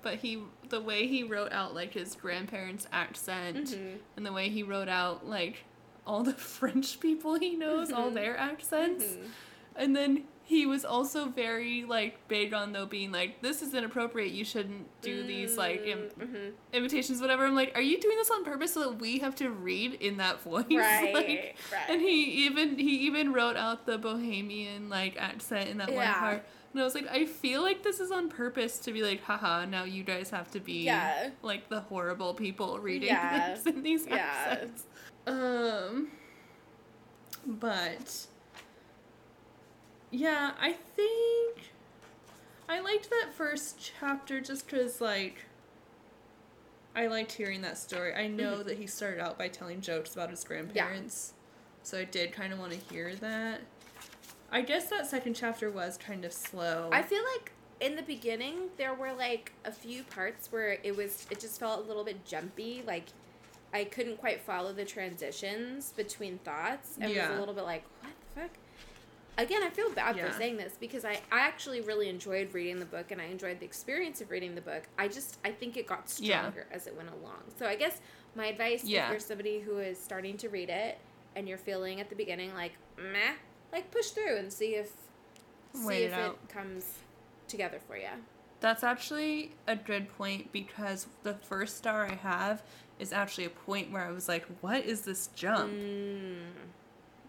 Speaker 1: but he the way he wrote out like his grandparents' accent
Speaker 2: Mhm.
Speaker 1: and the way he wrote out like all the French people he knows, all
Speaker 2: Mhm.
Speaker 1: their accents,
Speaker 2: Mhm.
Speaker 1: and then he was also very like big on though being like this is inappropriate. You shouldn't do these like Im-
Speaker 2: Mhm.
Speaker 1: imitations, whatever. I'm like, are you doing this on purpose so that we have to read in that voice?
Speaker 2: Right.
Speaker 1: Like,
Speaker 2: right.
Speaker 1: and he even he even wrote out the bohemian like accent in that one part. And I was like, I feel like this is on purpose to be like, haha, now you guys have to be
Speaker 2: Yeah.
Speaker 1: like the horrible people reading
Speaker 2: Yeah.
Speaker 1: this in these
Speaker 2: Yeah.
Speaker 1: accents. Um but yeah, I think I liked that first chapter just because, like, I liked hearing that story. I know
Speaker 2: Mhm.
Speaker 1: that he started out by telling jokes about his grandparents, so I did kind of want to hear that. I guess that second chapter was kind of slow.
Speaker 2: I feel like in the beginning there were like a few parts where it was it just felt a little bit jumpy, like I couldn't quite follow the transitions between thoughts and was a little bit like, what the fuck? Again, I feel bad
Speaker 1: Yeah.
Speaker 2: for saying this because I, I actually really enjoyed reading the book and I enjoyed the experience of reading the book. I just I think it got
Speaker 1: Yeah.
Speaker 2: stronger as it went along. So I guess my advice
Speaker 1: Yeah.
Speaker 2: if you're somebody who is starting to read it and you're feeling at the beginning like meh, like push through and see if see
Speaker 1: it
Speaker 2: if
Speaker 1: out.
Speaker 2: it comes together for you.
Speaker 1: That's actually a good point because the first star I have is actually a point where I was like, what is this jump?
Speaker 2: Mm,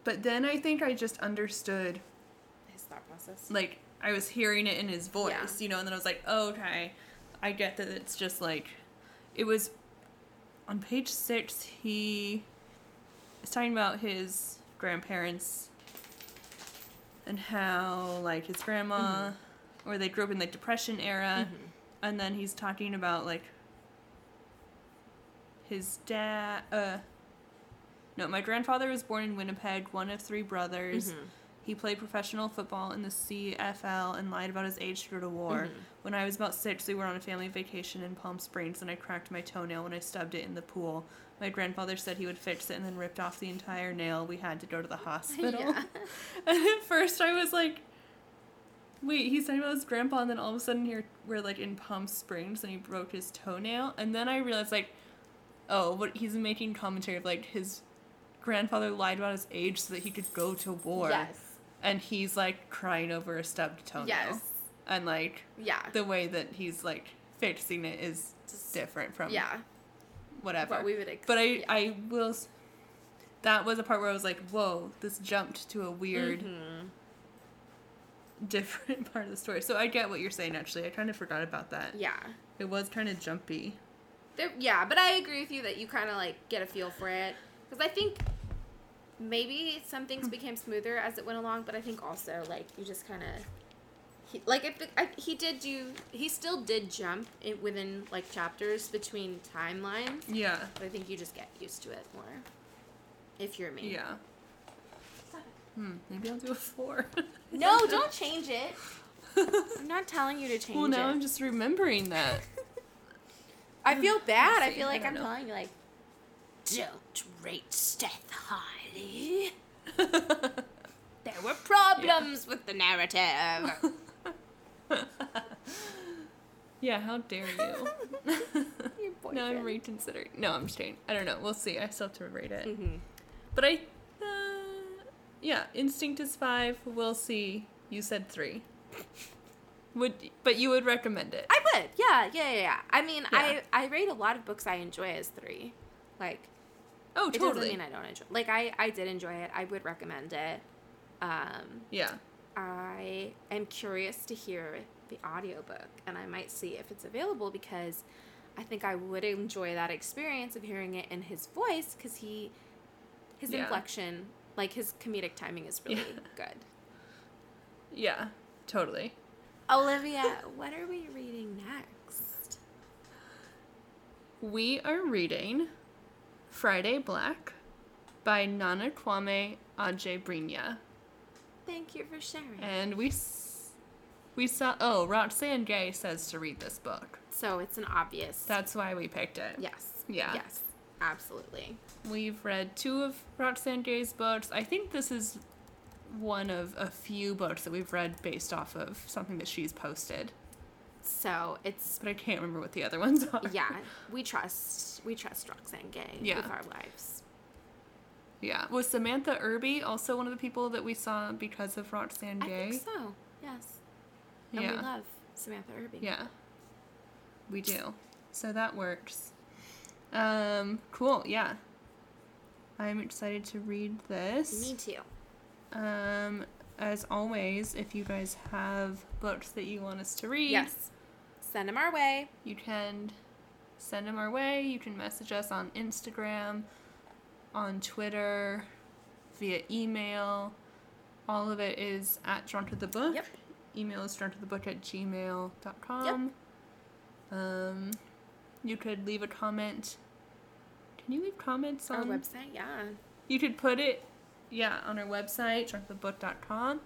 Speaker 1: But then I think I just understood,
Speaker 2: his thought process.
Speaker 1: like, I was hearing it in his voice,
Speaker 2: Yeah.
Speaker 1: you know, and then I was like, oh, okay, I get that it's just like, it was on page six, he is talking about his grandparents and how, like, his grandma, or they grew up in, like, Depression era.
Speaker 2: Mhm.
Speaker 1: and then he's talking about like his dad uh no my grandfather was born in winnipeg one of three brothers
Speaker 2: Mhm.
Speaker 1: he played professional football in the cfl and lied about his age to go to war
Speaker 2: Mhm.
Speaker 1: when i was about six we were on a family vacation in palm springs and i cracked my toenail when i stubbed it in the pool my grandfather said he would fix it and then ripped off the entire nail we had to go to the hospital
Speaker 2: Yeah.
Speaker 1: and at first I was like, wait, he's talking about his grandpa, and then all of a sudden here we're like in Palm Springs and he broke his toenail. And then I realized like, oh, what he's making commentary of like his grandfather lied about his age so that he could go to war.
Speaker 2: Yes.
Speaker 1: And he's like crying over a stubbed toenail.
Speaker 2: Yes.
Speaker 1: And like
Speaker 2: Yeah.
Speaker 1: the way that he's like fixing it is different from
Speaker 2: yeah.
Speaker 1: whatever.
Speaker 2: What we would ex-
Speaker 1: But I,
Speaker 2: yeah.
Speaker 1: I will. That was a part where I was like, "Whoa, this jumped to a weird,
Speaker 2: Mhm.
Speaker 1: different part of the story." So I get what you're saying. Actually, I kind of forgot about that.
Speaker 2: Yeah.
Speaker 1: It was kind of jumpy.
Speaker 2: There, yeah, but I agree with you that you kind of like get a feel for it because I think maybe some
Speaker 1: Hmm.
Speaker 2: things became smoother as it went along, but I think also like you just kind of like if the, I, he did do he still did jump in, within like chapters between timelines,
Speaker 1: Yeah.
Speaker 2: but I think you just get used to it more if you're me.
Speaker 1: Yeah. Hmm. Maybe I'll do a four.
Speaker 2: No, don't change it. I'm not telling you to change it.
Speaker 1: well, now
Speaker 2: it.
Speaker 1: I'm just remembering that.
Speaker 2: I feel bad. I feel like
Speaker 1: don't
Speaker 2: I'm
Speaker 1: know.
Speaker 2: telling you like don't rate Steph highly. There were problems with the narrative.
Speaker 1: yeah. How dare you? Now I'm reconsidering. No, I'm just kidding. I don't know. We'll see. I still have to rate it.
Speaker 2: Mhm.
Speaker 1: But I, uh, yeah, instinct is five. We'll see. You said three. Would but you would recommend it?
Speaker 2: I would. Yeah, yeah, yeah, yeah. I mean,
Speaker 1: Yeah.
Speaker 2: I I rate a lot of books I enjoy as three. Like
Speaker 1: oh,
Speaker 2: it
Speaker 1: totally.
Speaker 2: doesn't mean I don't enjoy. Like I I did enjoy it. I would recommend it. Um,
Speaker 1: yeah,
Speaker 2: I am curious to hear the audiobook and I might see if it's available because I think I would enjoy that experience of hearing it in his voice because he his
Speaker 1: Yeah.
Speaker 2: inflection like his comedic timing is really
Speaker 1: Yeah.
Speaker 2: good.
Speaker 1: yeah, totally.
Speaker 2: Olivia, what are we reading next?
Speaker 1: We are reading Friday Black by Nana Kwame Adjei
Speaker 2: Thank you for sharing.
Speaker 1: and we we saw. Oh, Roxane Gay says to read this book.
Speaker 2: so it's an obvious.
Speaker 1: That's why we picked it.
Speaker 2: yes.
Speaker 1: Yeah.
Speaker 2: Yes. Absolutely.
Speaker 1: We've read two of Roxane Gay's books. I think this is one of a few books that we've read based off of something that she's posted.
Speaker 2: So it's
Speaker 1: But I can't remember what the other ones are.
Speaker 2: yeah, we trust we trust Roxane Gay
Speaker 1: Yeah.
Speaker 2: with our lives.
Speaker 1: Yeah. Was Samantha Irby also one of the people that we saw because of
Speaker 2: Roxane
Speaker 1: Gay?
Speaker 2: I think so. Yes. And
Speaker 1: yeah.
Speaker 2: we love Samantha Irby.
Speaker 1: Yeah. We do. So that works. Um, cool, yeah. I'm excited to read this.
Speaker 2: Me too.
Speaker 1: Um, as always, if you guys have books that you want us to read,
Speaker 2: Yes. Send them our way.
Speaker 1: you can send them our way. You can message us on Instagram, on Twitter, via email. All of it is at Drawn to the Book.
Speaker 2: Yep.
Speaker 1: Email is drawn to the book at gmail.com. Um, you could leave a comment. Can you leave comments on Our
Speaker 2: website, yeah.
Speaker 1: you could put it, yeah, on our website, drunkthebook.com.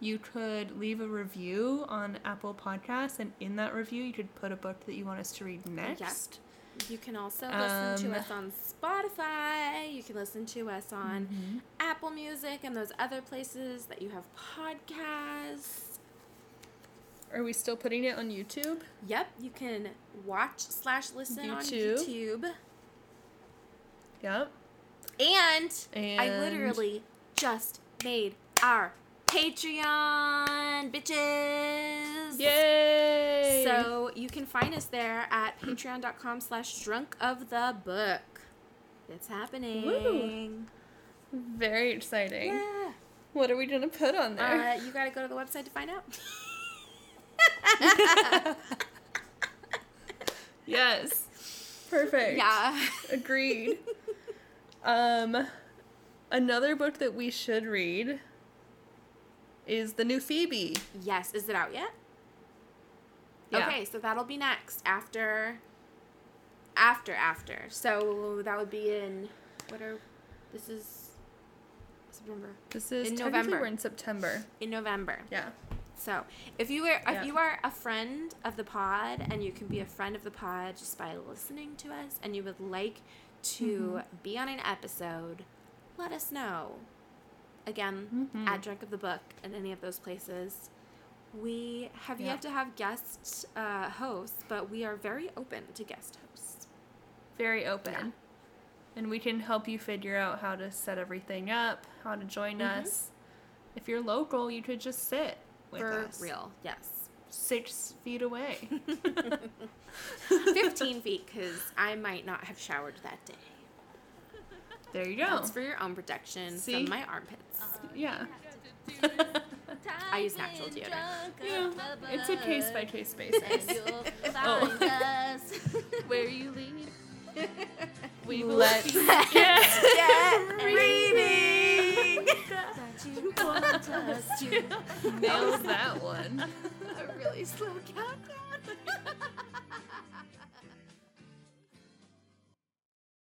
Speaker 1: You could leave a review on Apple Podcasts, and in that review, you could put a book that you want us to read next. Yes.
Speaker 2: You can also listen
Speaker 1: Um,
Speaker 2: to us on Spotify. You can listen to us on
Speaker 1: Mhm.
Speaker 2: Apple Music and those other places that you have podcasts.
Speaker 1: Are we still putting it on YouTube?
Speaker 2: Yep, you can watch slash listen on
Speaker 1: YouTube.
Speaker 2: YouTube.
Speaker 1: Yep.
Speaker 2: And, I literally just made our Patreon, bitches.
Speaker 1: Yay!
Speaker 2: So you can find us there at patreon.com slash drunk of the book. It's happening. Woo.
Speaker 1: very exciting.
Speaker 2: Yeah.
Speaker 1: What are we gonna put on there?
Speaker 2: Uh, you gotta go to the website to find out.
Speaker 1: yes. Perfect.
Speaker 2: yeah.
Speaker 1: Agreed. um, another book that we should read is the new Phoebe.
Speaker 2: Yes. Is it out yet?
Speaker 1: Yeah.
Speaker 2: Okay, so that'll be next after after after. So that would be in what are this is September.
Speaker 1: This is
Speaker 2: In November.
Speaker 1: We're in September.
Speaker 2: In November.
Speaker 1: Yeah.
Speaker 2: So if you are if
Speaker 1: Yeah.
Speaker 2: you are a friend of the pod and you can be a friend of the pod just by listening to us and you would like to mm-hmm. be on an episode, let us know. Again,
Speaker 1: Mhm.
Speaker 2: at Drunk of the Book and any of those places. We have
Speaker 1: Yeah.
Speaker 2: yet to have guest uh, hosts, but we are very open to guest hosts.
Speaker 1: Very open.
Speaker 2: Yeah.
Speaker 1: And we can help you figure out how to set everything up, how to join
Speaker 2: Mhm.
Speaker 1: us. If you're local, you could just sit with
Speaker 2: For
Speaker 1: us.
Speaker 2: real, yes.
Speaker 1: Six feet away.
Speaker 2: 15 feet, because I might not have showered that day.
Speaker 1: There you go.
Speaker 2: That's for your own protection
Speaker 1: See?
Speaker 2: from my armpits.
Speaker 1: yeah.
Speaker 2: I use natural deodorant.
Speaker 1: yeah. It's a case by case basis. Oh.
Speaker 2: Where you lead.
Speaker 1: We will let
Speaker 2: Get
Speaker 1: get
Speaker 2: reading.
Speaker 1: Nails that one.
Speaker 2: A really slow countdown.